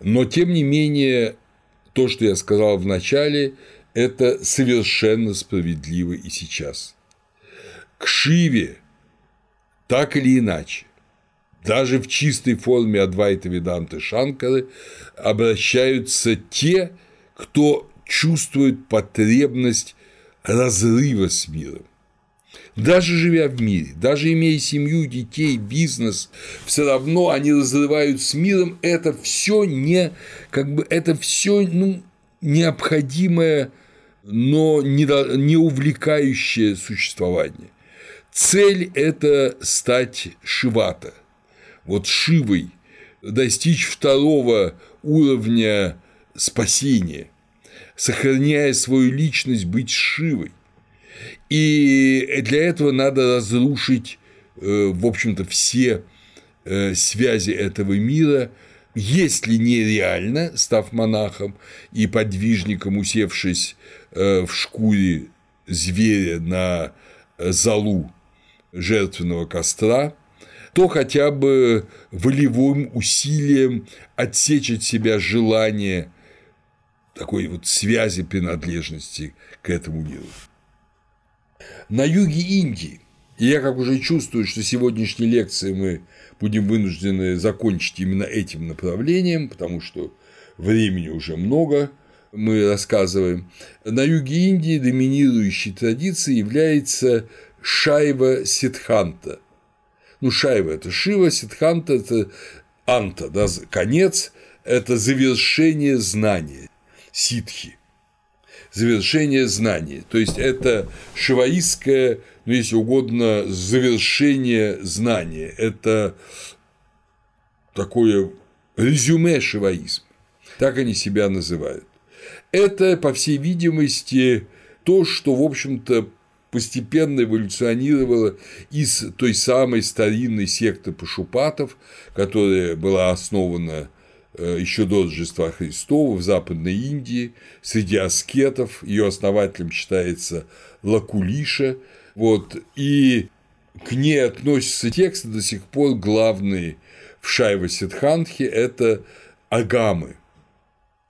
Но, тем не менее, то, что я сказал в начале, это совершенно справедливо и сейчас. К Шиве так или иначе, даже в чистой форме Адвайта Веданты Шанкары обращаются те, кто чувствует потребность разрыва с миром. Даже живя в мире, даже имея семью, детей, бизнес, все равно они разрывают с миром. Это все не, как бы, это все ну, необходимое, но не, увлекающее существование. Цель – это стать Шивата, вот Шивой, достичь второго уровня спасения, сохраняя свою личность, быть Шивой. И для этого надо разрушить, э, в общем-то, все э, связи этого мира, если нереально, став монахом и подвижником, усевшись э, в шкуре зверя на залу жертвенного костра, то хотя бы волевым усилием отсечь от себя желание такой вот связи принадлежности к этому миру. На юге Индии, и я как уже чувствую, что сегодняшней лекции мы будем вынуждены закончить именно этим направлением, потому что времени уже много, мы рассказываем. На юге Индии доминирующей традицией является Шайва Сидханта. Ну, Шайва – это Шива, Сидханта – это Анта, да, конец – это завершение знания, ситхи, завершение знания. То есть, это шиваистское, ну, если угодно, завершение знания. Это такое резюме шиваизма. Так они себя называют. Это, по всей видимости, то, что, в общем-то, постепенно эволюционировала из той самой старинной секты Пашупатов, которая была основана э, еще до Рождества Христова в Западной Индии, среди аскетов, ее основателем считается Лакулиша, вот, и к ней относятся тексты до сих пор главные в Шайва Сидхантхе – это агамы,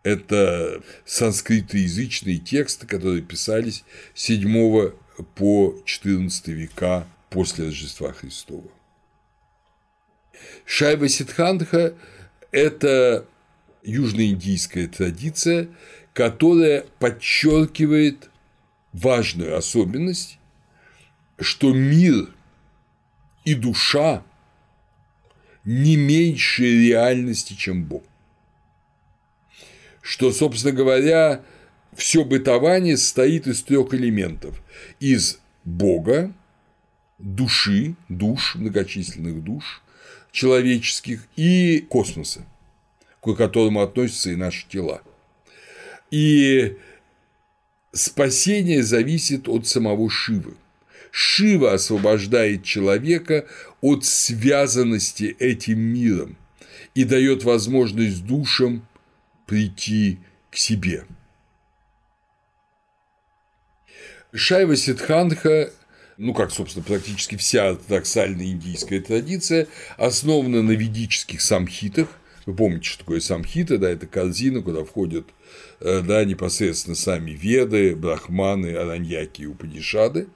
это санскритоязычные тексты, которые писались 7 по XIV века после Рождества Христова. Шайва Сидхантха – это южноиндийская традиция, которая подчеркивает важную особенность, что мир и душа не меньше реальности, чем Бог. Что, собственно говоря, все бытование состоит из трех элементов. Из Бога, души, душ, многочисленных душ человеческих и космоса, к которому относятся и наши тела. И спасение зависит от самого Шивы. Шива освобождает человека от связанности этим миром и дает возможность душам прийти к себе. Шайва Сидханха, ну, как, собственно, практически вся ортодоксальная индийская традиция, основана на ведических самхитах. Вы помните, что такое самхита, да, это корзина, куда входят э, да, непосредственно сами веды, брахманы, араньяки и упадишады.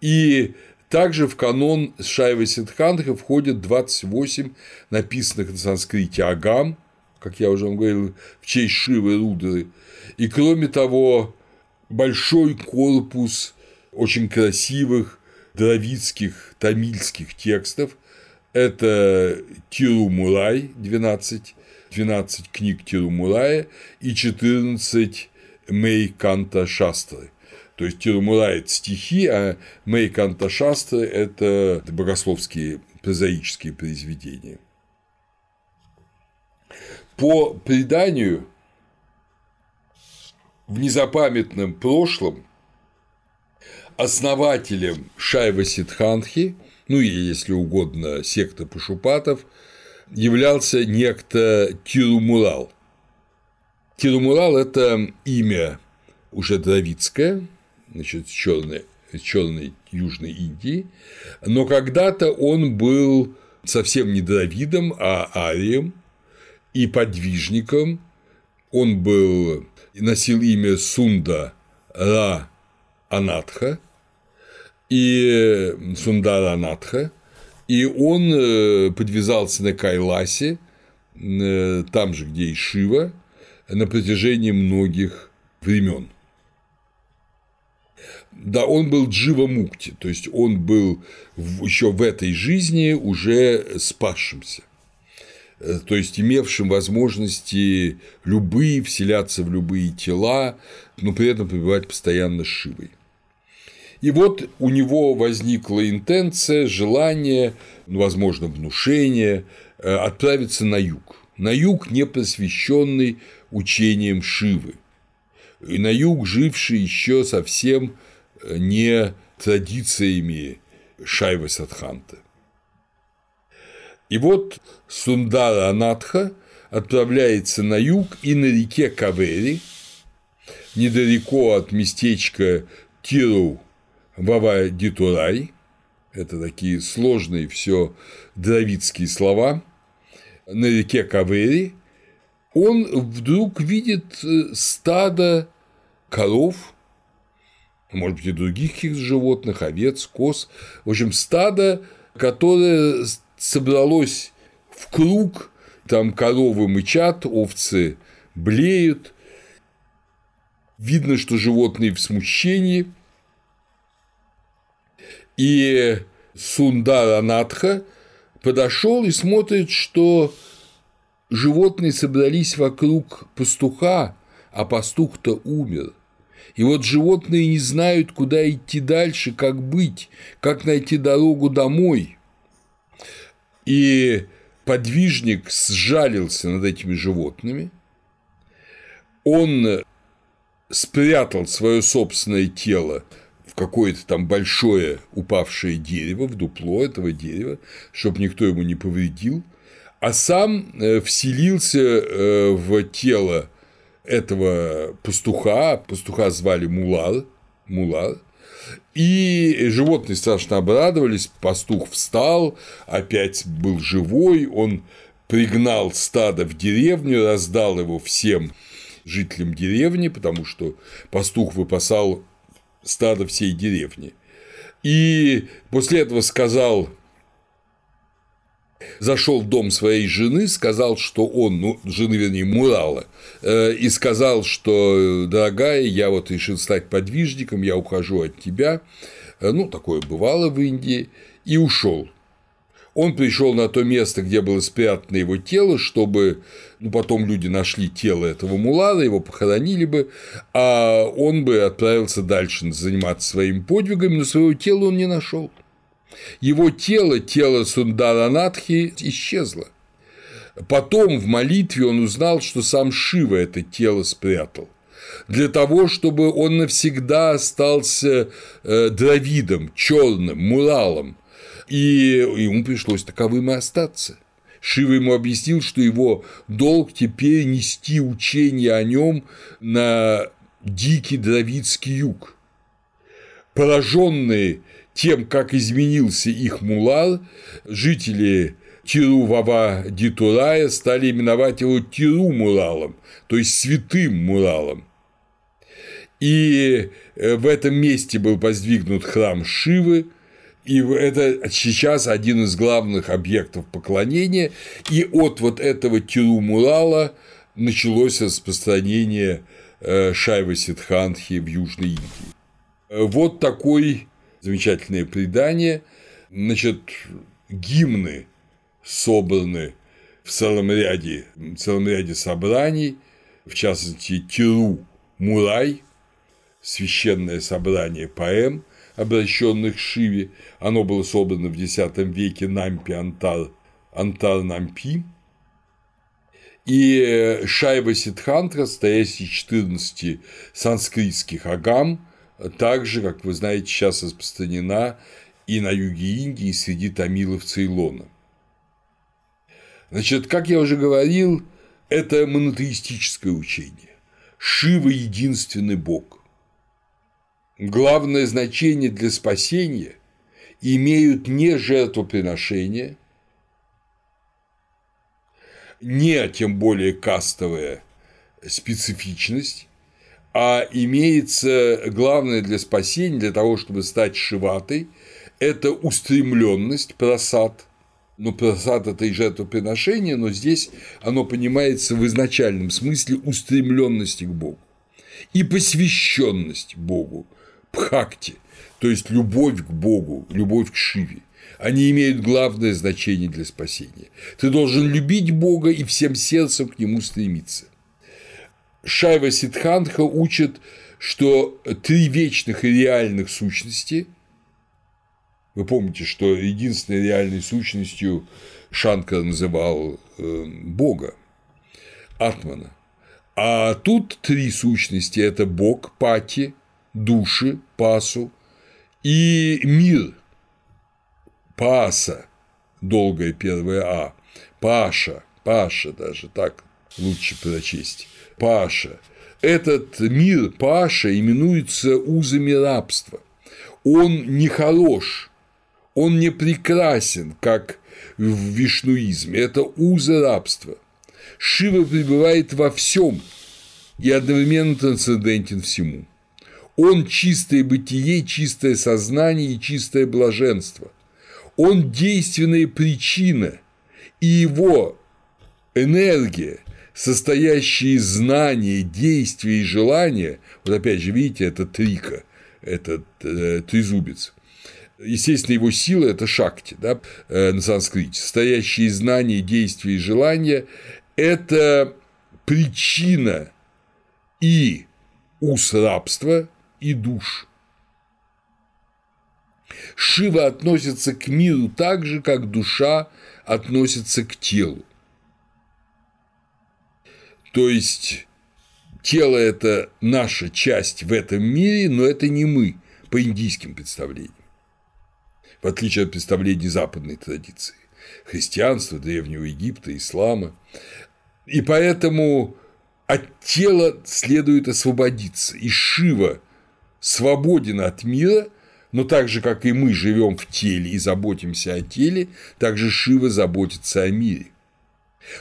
И также в канон Шайва Сидханха входят 28 написанных на санскрите агам, как я уже вам говорил, в честь Шивы Рудры. И кроме того, большой корпус очень красивых дравидских, тамильских текстов. Это Тирумурай, 12, 12 книг Тирумурая и 14 Мейканта Шастры. То есть Тирумурай – это стихи, а Мейканта Шастры – это богословские прозаические произведения. По преданию, в незапамятном прошлом основателем Шайва Сидханхи, ну и, если угодно, секта Пашупатов, являлся некто Тирумурал. Тирумурал – это имя уже дравидское, значит, черной, черной Южной Индии, но когда-то он был совсем не дравидом, а арием и подвижником. Он был носил имя Сунда Ра Анатха и Сундара Анатха, и он э, подвязался на Кайласе, э, там же, где и Шива, на протяжении многих времен. Да, он был Джива Мукти, то есть он был еще в этой жизни уже спасшимся. Э, то есть имевшим возможности любые вселяться в любые тела, но при этом пребывать постоянно с Шивой. И вот у него возникла интенция, желание, ну, возможно, внушение э, отправиться на юг. На юг, не посвященный учениям Шивы. И на юг, живший еще совсем э, не традициями Шайва Садханта. И вот Сундара Анатха отправляется на юг и на реке Кавери, недалеко от местечка Тиру Вава Дитурай, это такие сложные все дравидские слова, на реке Кавери, он вдруг видит э, стадо коров, может быть, и других каких-то животных, овец, коз, в общем, стадо, которое собралось в круг, там коровы мычат, овцы блеют, видно, что животные в смущении, и Сундар Анатха подошел и смотрит, что животные собрались вокруг пастуха, а пастух-то умер. И вот животные не знают, куда идти дальше, как быть, как найти дорогу домой. И подвижник сжалился над этими животными, он спрятал свое собственное тело в какое-то там большое упавшее дерево, в дупло этого дерева, чтобы никто ему не повредил, а сам э, вселился э, в тело этого пастуха, пастуха звали Мулар, Мулар, и животные страшно обрадовались, пастух встал, опять был живой, он пригнал стадо в деревню, раздал его всем жителям деревни, потому что пастух выпасал стадо всей деревни. И после этого сказал зашел в дом своей жены, сказал, что он, ну, жены, вернее, Мурала, э, и сказал, что, дорогая, я вот решил стать подвижником, я ухожу от тебя, э, ну, такое бывало в Индии, и ушел. Он пришел на то место, где было спрятано его тело, чтобы ну, потом люди нашли тело этого мулара, его похоронили бы, а он бы отправился дальше заниматься своим подвигами, но своего тела он не нашел. Его тело, тело Сундаранатхи, исчезло. Потом в молитве он узнал, что сам Шива это тело спрятал для того, чтобы он навсегда остался э, дравидом, черным, муралом, и ему пришлось таковым и остаться Шива ему объяснил, что его долг теперь нести учение о нем на дикий дравидский юг. Пораженные тем, как изменился их мулар, жители Тиру-Вава Дитурая стали именовать его Тиру Муралом, то есть святым Муралом. И э, в этом месте был воздвигнут храм Шивы, и это сейчас один из главных объектов поклонения, и от вот этого Тиру-Мурала началось распространение э, Шайва Сидхантхи в Южной Индии. Вот такое замечательное предание. Значит, гимны собраны в целом ряде, в целом ряде собраний, в частности, Тиру Мурай, священное собрание поэм, обращенных к Шиве. Оно было собрано в X веке Нампи Антар, Антар Нампи. И э, Шайва Сидхантра, стоящий из 14 санскритских агам, также, как вы знаете, сейчас распространена и на юге Индии, и среди тамилов Цейлона. Значит, как я уже говорил, это монотеистическое учение. Шива – единственный Бог. Главное значение для спасения имеют не жертвоприношения, не тем более кастовая специфичность, а имеется главное для спасения, для того, чтобы стать шиватой, это устремленность, просад – ну, просад – это и жертвоприношение, но здесь оно понимается в изначальном смысле устремленности к Богу и посвященность Богу, пхакти, то есть любовь к Богу, любовь к Шиве. Они имеют главное значение для спасения. Ты должен любить Бога и всем сердцем к Нему стремиться. Шайва Сидхантха учит, что три вечных и реальных сущности – вы помните, что единственной реальной сущностью Шанка называл э, Бога, Атмана. А тут три сущности – это Бог, Пати, души, Пасу и мир, Паса, долгое первое А, Паша, Паша даже, так лучше прочесть, Паша. Этот мир Паша именуется узами рабства. Он не хорош, он не прекрасен, как в вишнуизме, это уза рабства. Шива пребывает во всем и одновременно трансцендентен всему. Он чистое бытие, чистое сознание и чистое блаженство. Он действенная причина, и его энергия, состоящая из знания, действия и желания, вот опять же, видите, это трика, этот э, трезубец, Естественно, его сила – это шакти да, э, на санскрите, состоящие из знаний, действий и желания – это причина и ус рабства, и душ. Шива относится к миру так же, как душа относится к телу. То есть тело – это наша часть в этом мире, но это не мы по индийским представлениям в отличие от представлений западной традиции – христианства, Древнего Египта, ислама. И поэтому от тела следует освободиться. И Шива свободен от мира, но так же, как и мы живем в теле и заботимся о теле, так же Шива заботится о мире.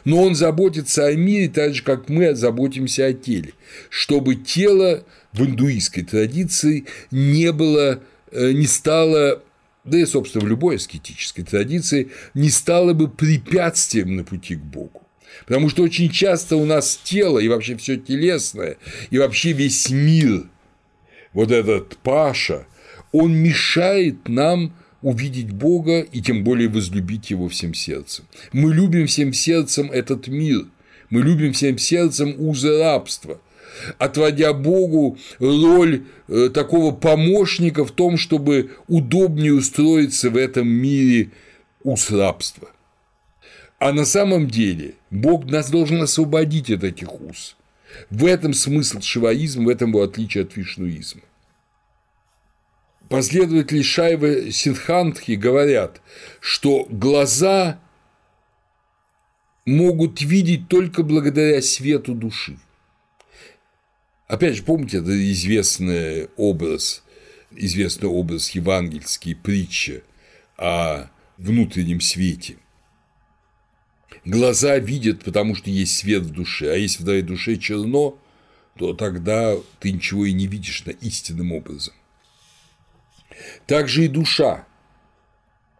Но он заботится о мире так же, как мы заботимся о теле, чтобы тело в индуистской традиции не было, э, не стало да и, собственно, в любой аскетической традиции, не стало бы препятствием на пути к Богу. Потому что очень часто у нас тело и вообще все телесное, и вообще весь мир, вот этот Паша, он мешает нам увидеть Бога и тем более возлюбить Его всем сердцем. Мы любим всем сердцем этот мир, мы любим всем сердцем узы рабства – отводя Богу роль э, такого помощника в том, чтобы удобнее устроиться в этом мире уз рабства. А на самом деле Бог нас должен освободить от этих уз. В этом смысл шиваизма, в этом его отличие от вишнуизма. Последователи Шайвы Синхантхи говорят, что глаза могут видеть только благодаря свету души. Опять же, помните, это известный образ, известный образ евангельский, притча о внутреннем свете. Глаза видят, потому что есть свет в душе, а если в твоей душе черно, то тогда ты ничего и не видишь на истинным образом. Также и душа,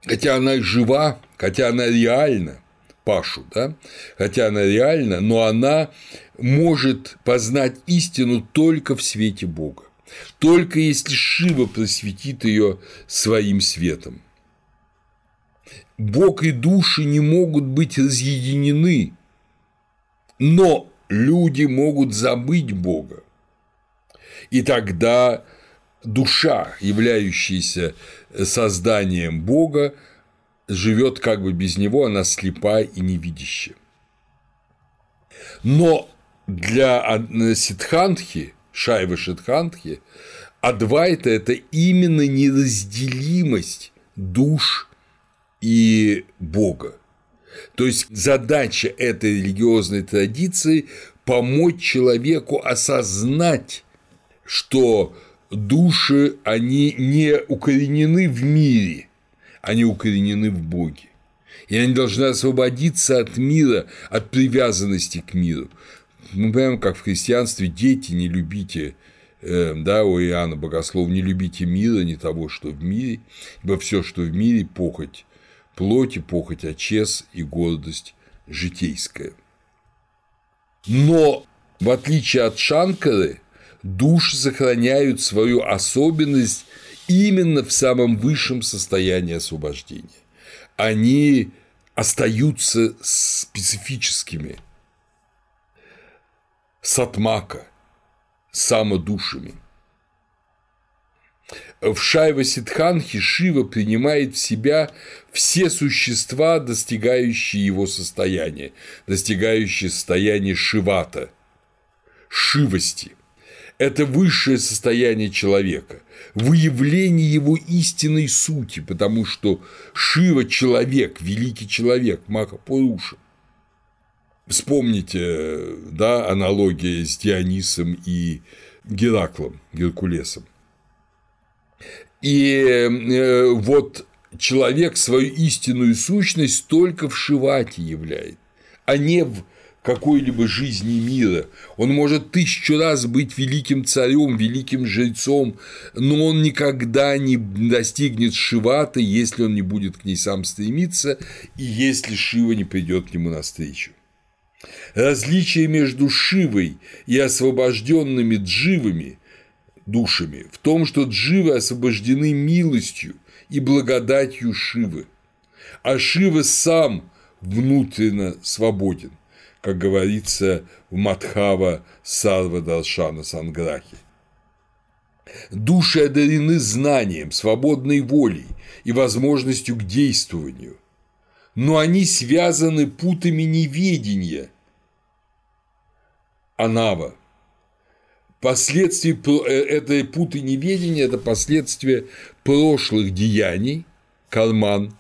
хотя она жива, хотя она реальна, Пашу, да, хотя она реальна, но она может познать истину только в свете Бога, только если Шива просветит ее своим светом. Бог и души не могут быть разъединены, но люди могут забыть Бога. И тогда душа, являющаяся созданием Бога, живет как бы без него, она слепая и невидящая. Но для Сидхантхи, Шайвы Сидхантхи, Адвайта – это именно неразделимость душ и Бога. То есть задача этой религиозной традиции – помочь человеку осознать, что души, они не укоренены в мире, они укоренены в Боге. И они должны освободиться от мира, от привязанности к миру. Мы понимаем, как в христианстве дети не любите э, да, у Иоанна Богослов, не любите мира, не того, что в мире, ибо все, что в мире, похоть плоти, похоть очес и гордость житейская. Но, в отличие от Шанкары, души сохраняют свою особенность именно в самом высшем состоянии освобождения. Они остаются специфическими сатмака, самодушами. В Шайва Сидханхе Шива принимает в себя все существа, достигающие его состояния, достигающие состояния Шивата, шивости. Это высшее состояние человека, выявление его истинной сути, потому что Шива – человек, великий человек, Махапуруша. Вспомните, да, аналогия с Дионисом и Гераклом, Геркулесом. И э, вот человек свою истинную сущность только в Шивате являет, а не в какой-либо жизни мира. Он может тысячу раз быть великим царем, великим жрецом, но он никогда не достигнет Шиваты, если он не будет к ней сам стремиться, и если Шива не придет к нему навстречу. Различие между Шивой и освобожденными дживами душами в том, что дживы освобождены милостью и благодатью Шивы, а Шива сам внутренно свободен, как говорится в Мадхава Сарва Даршана Санграхи. Души одарены знанием, свободной волей и возможностью к действованию, но они связаны путами неведения. Анава – Последствия э, этой путы неведения – это последствия прошлых деяний, карман,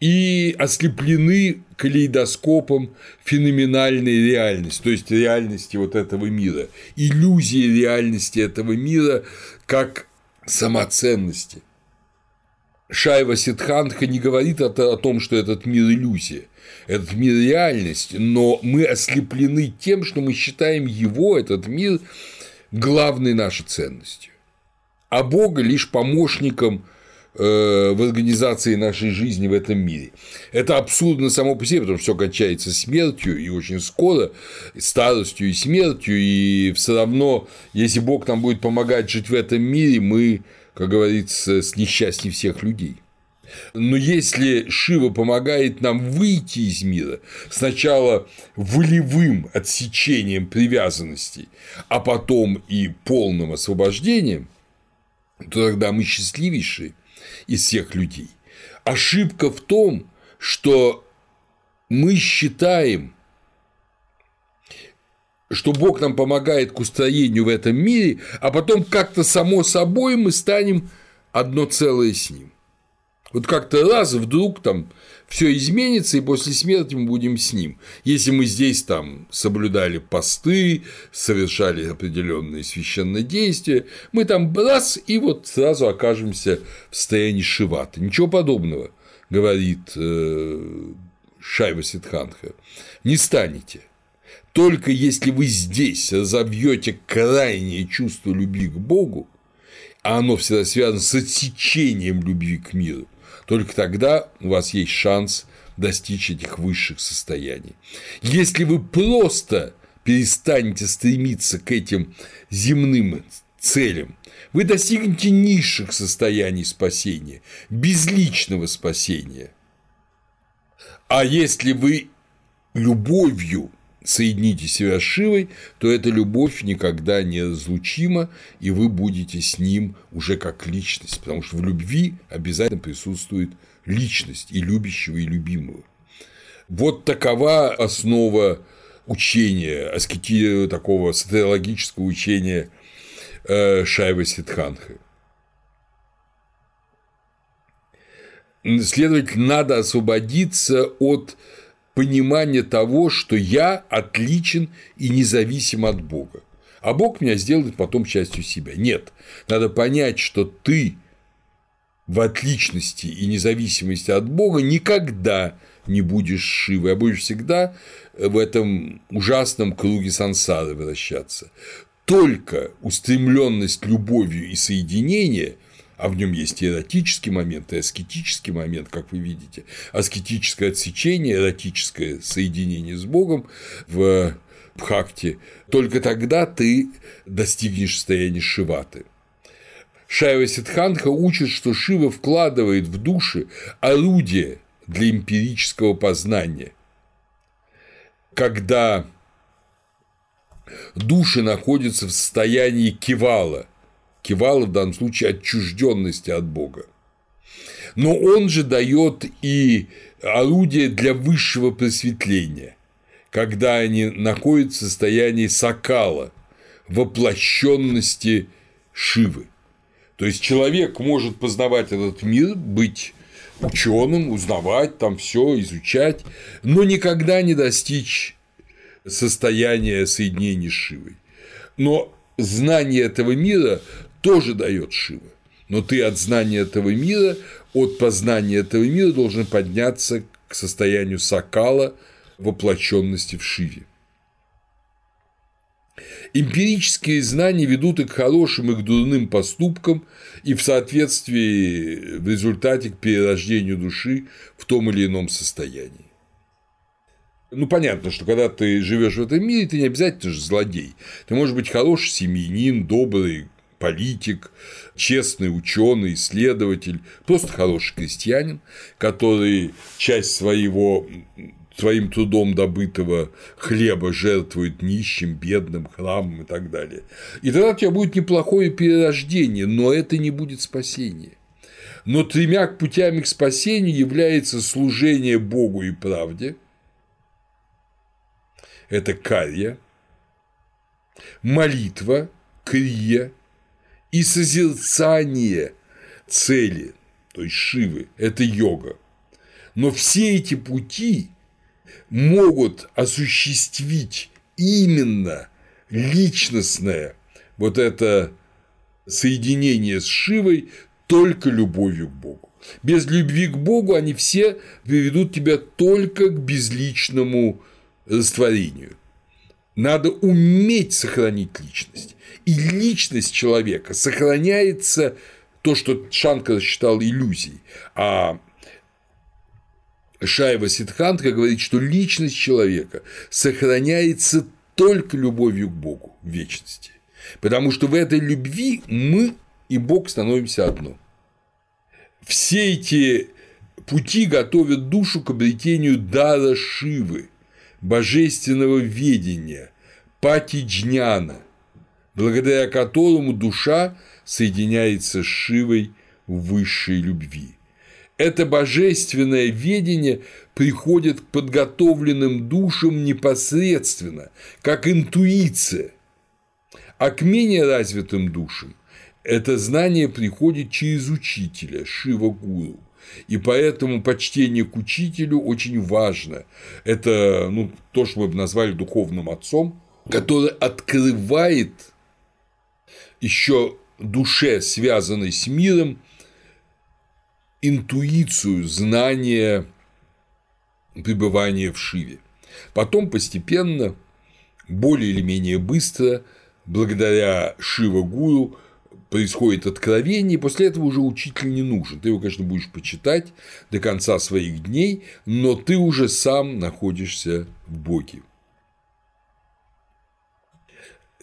и ослеплены калейдоскопом феноменальной реальности, то есть реальности вот этого мира, иллюзии реальности этого мира как самоценности. Шайва Сидхантха не говорит о, том, что этот мир иллюзия, этот мир реальность, но мы ослеплены тем, что мы считаем его, этот мир, главной нашей ценностью, а Бога лишь помощником в организации нашей жизни в этом мире. Это абсурдно само по себе, потому что все кончается смертью и очень скоро, старостью и смертью, и все равно, если Бог нам будет помогать жить в этом мире, мы, как говорится, с несчастьем всех людей. Но если Шива помогает нам выйти из мира, сначала волевым отсечением привязанностей, а потом и полным освобождением, то тогда мы счастливейшие из всех людей. Ошибка в том, что мы считаем, что Бог нам помогает к устроению в этом мире, а потом как-то само собой мы станем одно целое с Ним. Вот как-то раз вдруг там все изменится, и после смерти мы будем с ним. Если мы здесь там соблюдали посты, совершали определенные священные действия, мы там раз и вот сразу окажемся в состоянии шивата. Ничего подобного, говорит э, Шайва Сидханха, не станете. Только если вы здесь разовьете крайнее чувство любви к Богу, а оно всегда связано с отсечением любви к миру, только тогда у вас есть шанс достичь этих высших состояний. Если вы просто перестанете стремиться к этим земным целям, вы достигнете низших состояний спасения, безличного спасения. А если вы любовью соедините себя с Шивой, то эта любовь никогда не разлучима, и вы будете с ним уже как личность, потому что в любви обязательно присутствует личность и любящего, и любимого. Вот такова основа учения, аскети... такого сатирологического учения э, Шайва Сидханхи. Следовательно, надо освободиться от понимание того, что я отличен и независим от Бога. А Бог меня сделает потом частью себя. Нет, надо понять, что ты в отличности и независимости от Бога никогда не будешь Шивой, а будешь всегда в этом ужасном круге сансары вращаться. Только устремленность любовью и соединение – а в нем есть и эротический момент, и аскетический момент, как вы видите, аскетическое отсечение, эротическое соединение с Богом в бхакти, только тогда ты достигнешь состояния шиваты. Шайва Сидханха учит, что Шива вкладывает в души орудие для эмпирического познания. Когда души находятся в состоянии кивала – Кивала в данном случае отчужденности от Бога. Но он же дает и орудие для высшего просветления, когда они находятся в состоянии сакала, воплощенности Шивы. То есть человек может познавать этот мир, быть ученым, узнавать там все, изучать, но никогда не достичь состояния соединения с Шивой. Но знание этого мира тоже дает Шива. Но ты от знания этого мира, от познания этого мира должен подняться к состоянию сакала воплощенности в Шиве. Эмпирические знания ведут и к хорошим, и к дурным поступкам, и в соответствии в результате к перерождению души в том или ином состоянии. Ну, понятно, что когда ты живешь в этом мире, ты не обязательно же злодей. Ты можешь быть хороший семьянин, добрый, политик, честный ученый, исследователь, просто хороший крестьянин, который часть своего своим трудом добытого хлеба жертвует нищим, бедным, храмом и так далее. И тогда у тебя будет неплохое перерождение, но это не будет спасение. Но тремя путями к спасению является служение Богу и правде. Это карья, молитва, крия и созерцание цели, то есть Шивы, это йога. Но все эти пути могут осуществить именно личностное вот это соединение с Шивой только любовью к Богу. Без любви к Богу они все приведут тебя только к безличному растворению. Надо уметь сохранить личность. И личность человека сохраняется то, что Шанкар считал иллюзией, а Шайва Сидхантха говорит, что личность человека сохраняется только любовью к Богу в вечности. Потому что в этой любви мы и Бог становимся одно. Все эти пути готовят душу к обретению дара Шивы, божественного ведения, пати-джняна, благодаря которому душа соединяется с Шивой высшей любви. Это божественное ведение приходит к подготовленным душам непосредственно, как интуиция, а к менее развитым душам это знание приходит через учителя, Шива-гуру, И поэтому почтение к учителю очень важно. Это ну, то, что мы бы назвали духовным отцом, который открывает еще душе, связанной с миром, интуицию, знание пребывания в Шиве. Потом постепенно, более или менее быстро, благодаря Шива-гуру, происходит откровение, и после этого уже учитель не нужен. Ты его, конечно, будешь почитать до конца своих дней, но ты уже сам находишься в Боге.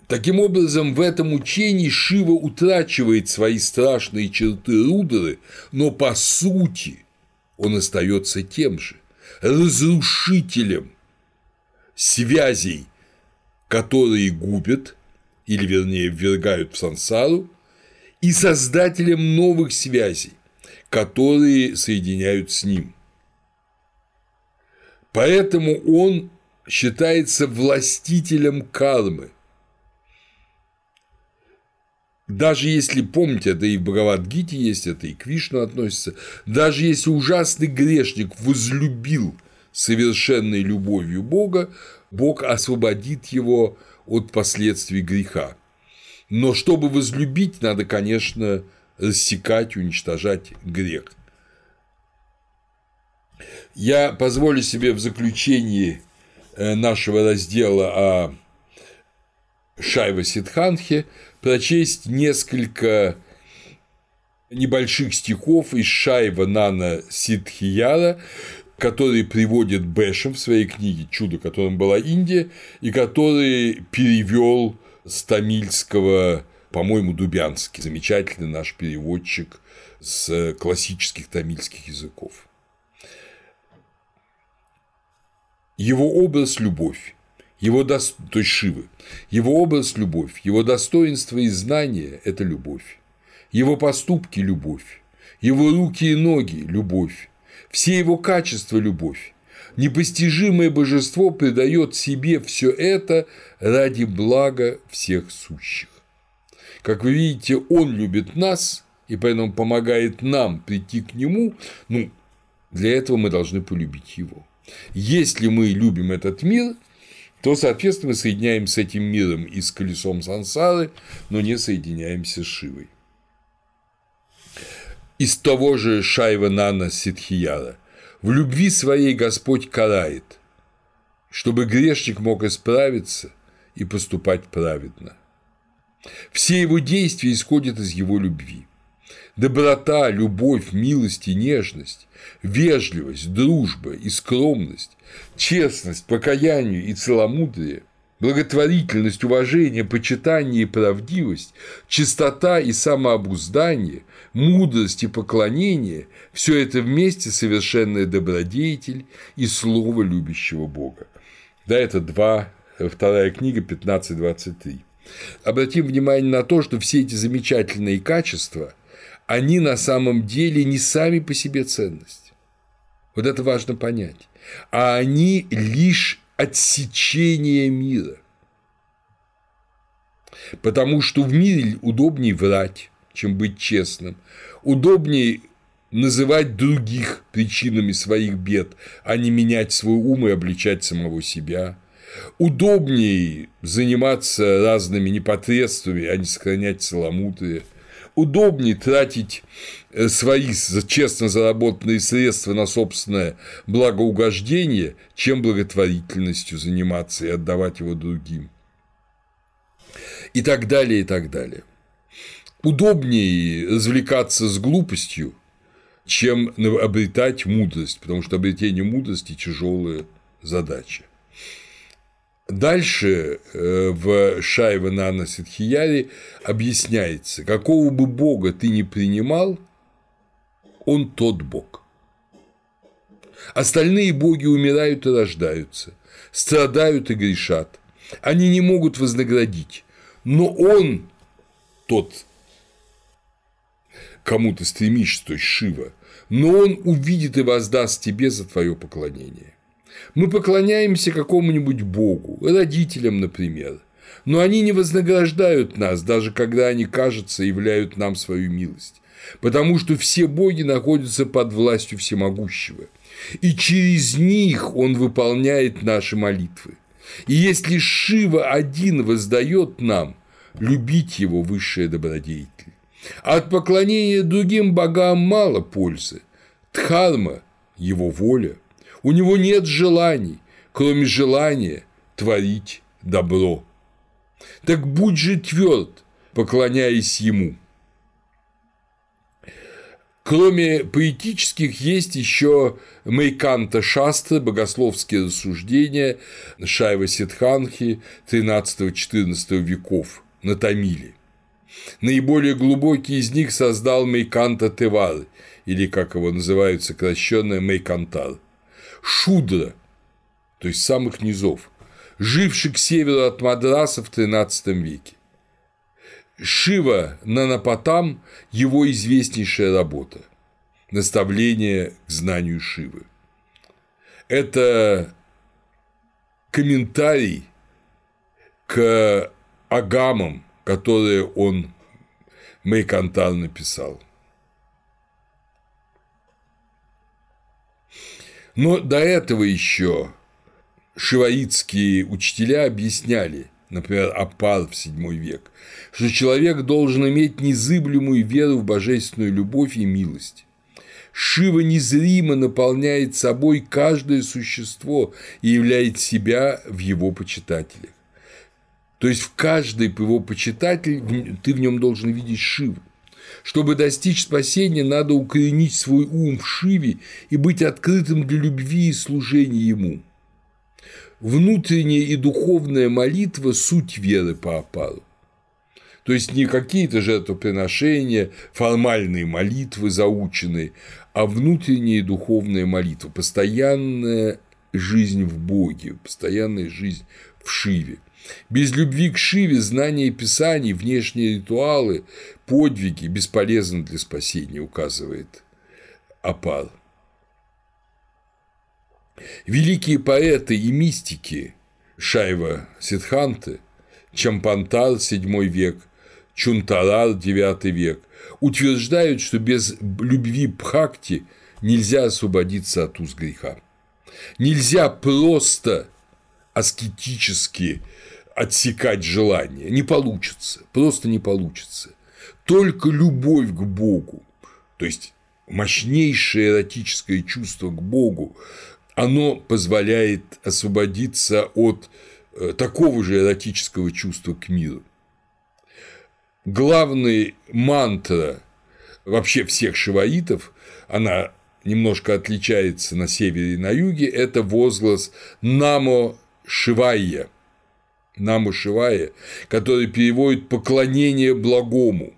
Таким образом, в этом учении Шива утрачивает свои страшные черты Рудры, но по сути он остается тем же – разрушителем связей, которые губят, или вернее ввергают в сансару, и создателем новых связей, которые соединяют с ним. Поэтому он считается властителем кармы, даже если, помните, это и в Бхагавадгите есть, это и к Вишну относится, даже если ужасный грешник возлюбил совершенной любовью Бога, Бог освободит его от последствий греха. Но чтобы возлюбить, надо, конечно, рассекать, уничтожать грех. Я позволю себе в заключении э, нашего раздела о Шайва Сидханхе прочесть несколько небольших стихов из Шайва Нана Сидхияра, который приводит Бэшем в своей книге «Чудо, которым была Индия», и который перевел с тамильского, по-моему, Дубянский, замечательный наш переводчик с классических тамильских языков. Его образ – любовь. Его дос... то есть Шивы, его образ – любовь, его достоинство и знание – это любовь, его поступки – любовь, его руки и ноги – любовь, все его качества – любовь. Непостижимое божество придает себе все это ради блага всех сущих. Как вы видите, он любит нас, и поэтому помогает нам прийти к нему, ну, для этого мы должны полюбить его. Если мы любим этот мир, то, соответственно, мы соединяем с этим миром и с колесом сансары, но не соединяемся с Шивой. Из того же Шайва Нана Сидхияра. В любви своей Господь карает, чтобы грешник мог исправиться и поступать праведно. Все его действия исходят из его любви. Доброта, любовь, милость и нежность, вежливость, дружба и скромность, честность, покаяние и целомудрие, благотворительность, уважение, почитание и правдивость, чистота и самообуздание, мудрость и поклонение – все это вместе совершенная добродетель и слово любящего Бога. Да, это два, вторая книга 15.23. Обратим внимание на то, что все эти замечательные качества – они на самом деле не сами по себе ценность. Вот это важно понять. А они лишь отсечение мира. Потому что в мире удобнее врать, чем быть честным. Удобнее называть других причинами своих бед, а не менять свой ум и обличать самого себя. Удобнее заниматься разными непотребствами, а не сохранять целомудрие – удобнее тратить э, свои честно заработанные средства на собственное благоугождение, чем благотворительностью заниматься и отдавать его другим. И так далее, и так далее. Удобнее развлекаться с глупостью, чем обретать мудрость, потому что обретение мудрости – тяжелая задача. Дальше э, в Шайва Нана Сидхияре объясняется, какого бы бога ты ни принимал, он тот бог. Остальные боги умирают и рождаются, страдают и грешат. Они не могут вознаградить, но он тот, кому ты стремишься, то есть Шива, но он увидит и воздаст тебе за твое поклонение. Мы поклоняемся какому-нибудь богу, родителям, например, но они не вознаграждают нас, даже когда они, кажется, являют нам свою милость, потому что все боги находятся под властью всемогущего, и через них он выполняет наши молитвы. И если Шива один воздает нам, любить его высшая добродетель. От поклонения другим богам мало пользы. Дхарма – его воля. У него нет желаний, кроме желания творить добро. Так будь же тверд, поклоняясь ему. Кроме поэтических, есть еще Мейканта Шастра, богословские рассуждения Шайва Сидханхи XIII-XIV веков на Тамиле. Наиболее глубокий из них создал Мейканта Тевар, или, как его называют сокращенно, Мейкантар. Шудра, то есть самых низов, живший к северу от Мадраса в XIII веке. Шива Нанапатам – его известнейшая работа – наставление к знанию Шивы. Это комментарий к агамам, которые он Мейкантар написал. Но до этого еще шиваитские учителя объясняли, например, Апар в VII век, что человек должен иметь незыблемую веру в божественную любовь и милость. Шива незримо наполняет собой каждое существо и являет себя в его почитателях. То есть в каждый его почитатель ты в нем должен видеть Шиву. Чтобы достичь спасения, надо укоренить свой ум в Шиве и быть открытым для любви и служения ему. Внутренняя и духовная молитва – суть веры по опару. То есть не какие-то жертвоприношения, формальные молитвы заученные, а внутренняя и духовная молитва, постоянная жизнь в Боге, постоянная жизнь в Шиве. Без любви к Шиве знание Писаний, внешние ритуалы, подвиги бесполезны для спасения, указывает Апар. Великие поэты и мистики Шайва Сидханты, Чампантар VII век, Чунтарар IX век утверждают, что без любви Бхакти нельзя освободиться от уз греха. Нельзя просто аскетически отсекать желание. Не получится, просто не получится. Только любовь к Богу, то есть мощнейшее эротическое чувство к Богу, оно позволяет освободиться от э, такого же эротического чувства к миру. Главный мантра вообще всех шиваитов, она немножко отличается на севере и на юге, это возглас «Намо Шивайя», Намо Шивая, который переводит «поклонение благому»,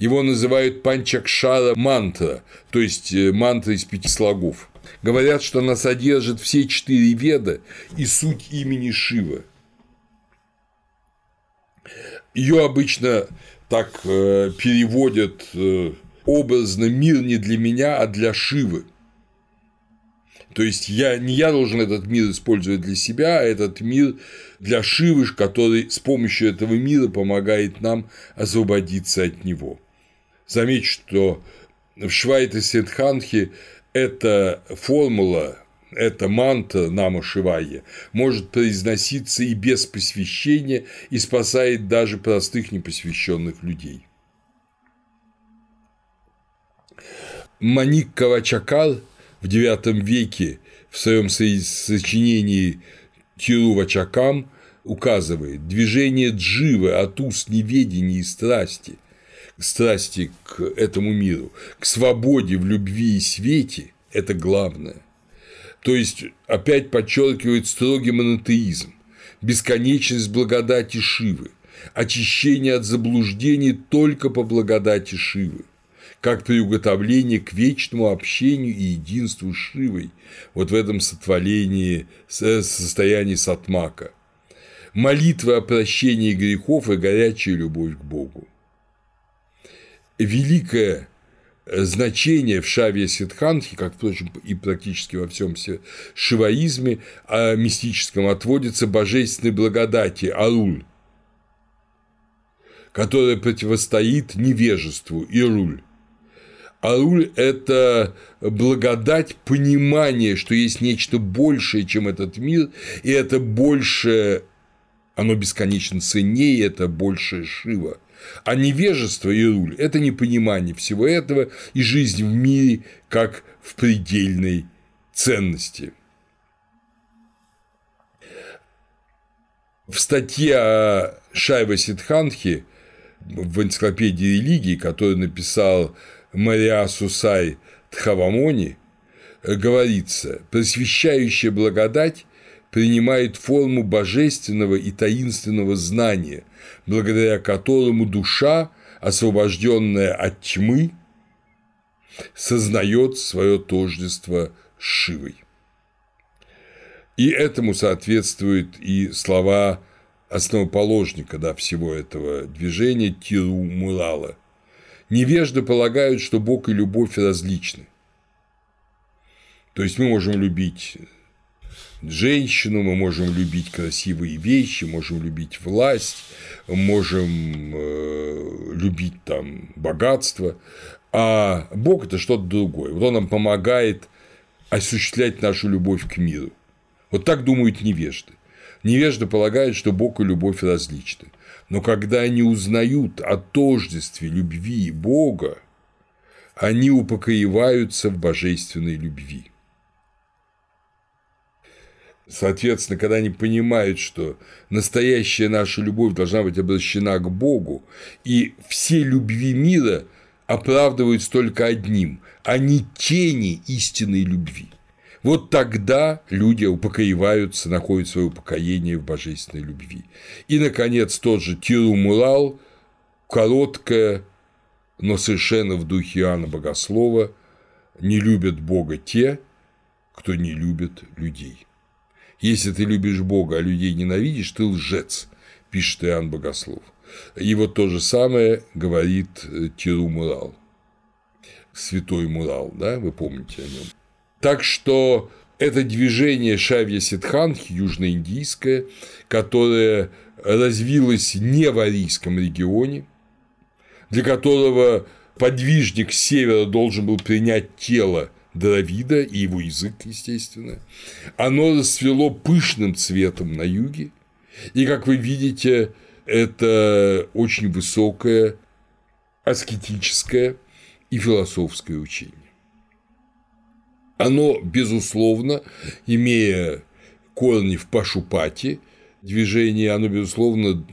его называют панчакшара мантра, то есть э, мантра из пяти слогов. Говорят, что она содержит все четыре веда и суть имени Шива. Ее обычно так э, переводят э, образно «мир не для меня, а для Шивы». То есть я, не я должен этот мир использовать для себя, а этот мир для Шивы, который с помощью этого мира помогает нам освободиться от него. Заметь, что в Швайте Сидханхе эта формула, эта манта Нама Шивая может произноситься и без посвящения, и спасает даже простых непосвященных людей. Маник Кавачакар в IX веке в своем сочинении Тирувачакам указывает движение дживы от уст неведения и страсти – страсти к этому миру, к свободе в любви и свете – это главное. То есть, опять подчеркивает строгий монотеизм, бесконечность благодати Шивы, очищение от заблуждений только по благодати Шивы, как приуготовление к вечному общению и единству с Шивой, вот в этом сотворении, состоянии сатмака. Молитва о прощении грехов и горячая любовь к Богу великая значение в Шаве Сидханхе, как, впрочем, и практически во всем шиваизме, о мистическом отводится божественной благодати Аруль, которая противостоит невежеству Ируль. Аруль – это благодать понимания, что есть нечто большее, чем этот мир, и это больше, оно бесконечно ценнее, это большее Шива. А невежество и руль – это непонимание всего этого и жизнь в мире как в предельной ценности. В статье о Шайва Сидханхе в энциклопедии религии, которую написал Мария Сусай Тхавамони, говорится, просвещающая благодать принимает форму божественного и таинственного знания, благодаря которому душа, освобожденная от тьмы, сознает свое тождество с Шивой. И этому соответствуют и слова основоположника да, всего этого движения Тиру Мурала. Невежды полагают, что Бог и любовь различны. То есть мы можем любить женщину, мы можем любить красивые вещи, можем любить власть, можем э, любить там богатство, а Бог это что-то другое. Вот Он нам помогает осуществлять нашу любовь к миру. Вот так думают невежды. Невежды полагают, что Бог и любовь различны. Но когда они узнают о тождестве любви Бога, они упокоиваются в божественной любви. Соответственно, когда они понимают, что настоящая наша любовь должна быть обращена к Богу, и все любви мира оправдываются только одним – они тени истинной любви. Вот тогда люди упокоиваются, находят свое упокоение в божественной любви. И, наконец, тот же Тиру Мурал, короткое, но совершенно в духе Иоанна Богослова, не любят Бога те, кто не любит людей. Если ты любишь Бога, а людей ненавидишь, ты лжец, пишет Иоанн Богослов. И вот то же самое говорит э, Тиру Мурал, святой Мурал, да, вы помните о нем. Так что это движение Шавья Сидханхи, южноиндийское, которое развилось не в арийском регионе, для которого подвижник севера должен был принять тело Давида и его язык, естественно. Оно расцвело пышным цветом на юге, и, как вы видите, это очень высокое аскетическое и философское учение. Оно, безусловно, имея корни в Пашупате, движение, оно, безусловно,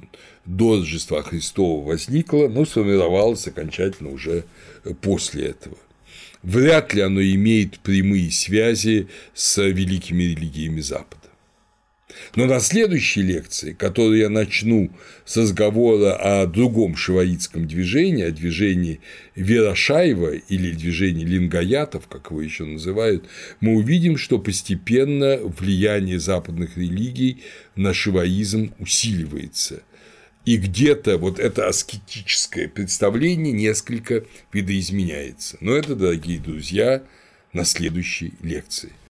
до Рождества Христова возникло, но сформировалось окончательно уже после этого вряд ли оно имеет прямые связи с великими религиями Запада. Но на следующей лекции, которую я начну с разговора о другом шиваитском движении, о движении Верашаева или движении лингаятов, как его еще называют, мы увидим, что постепенно влияние западных религий на шиваизм усиливается – и где-то вот это аскетическое представление несколько видоизменяется. Но это, дорогие друзья, на следующей лекции.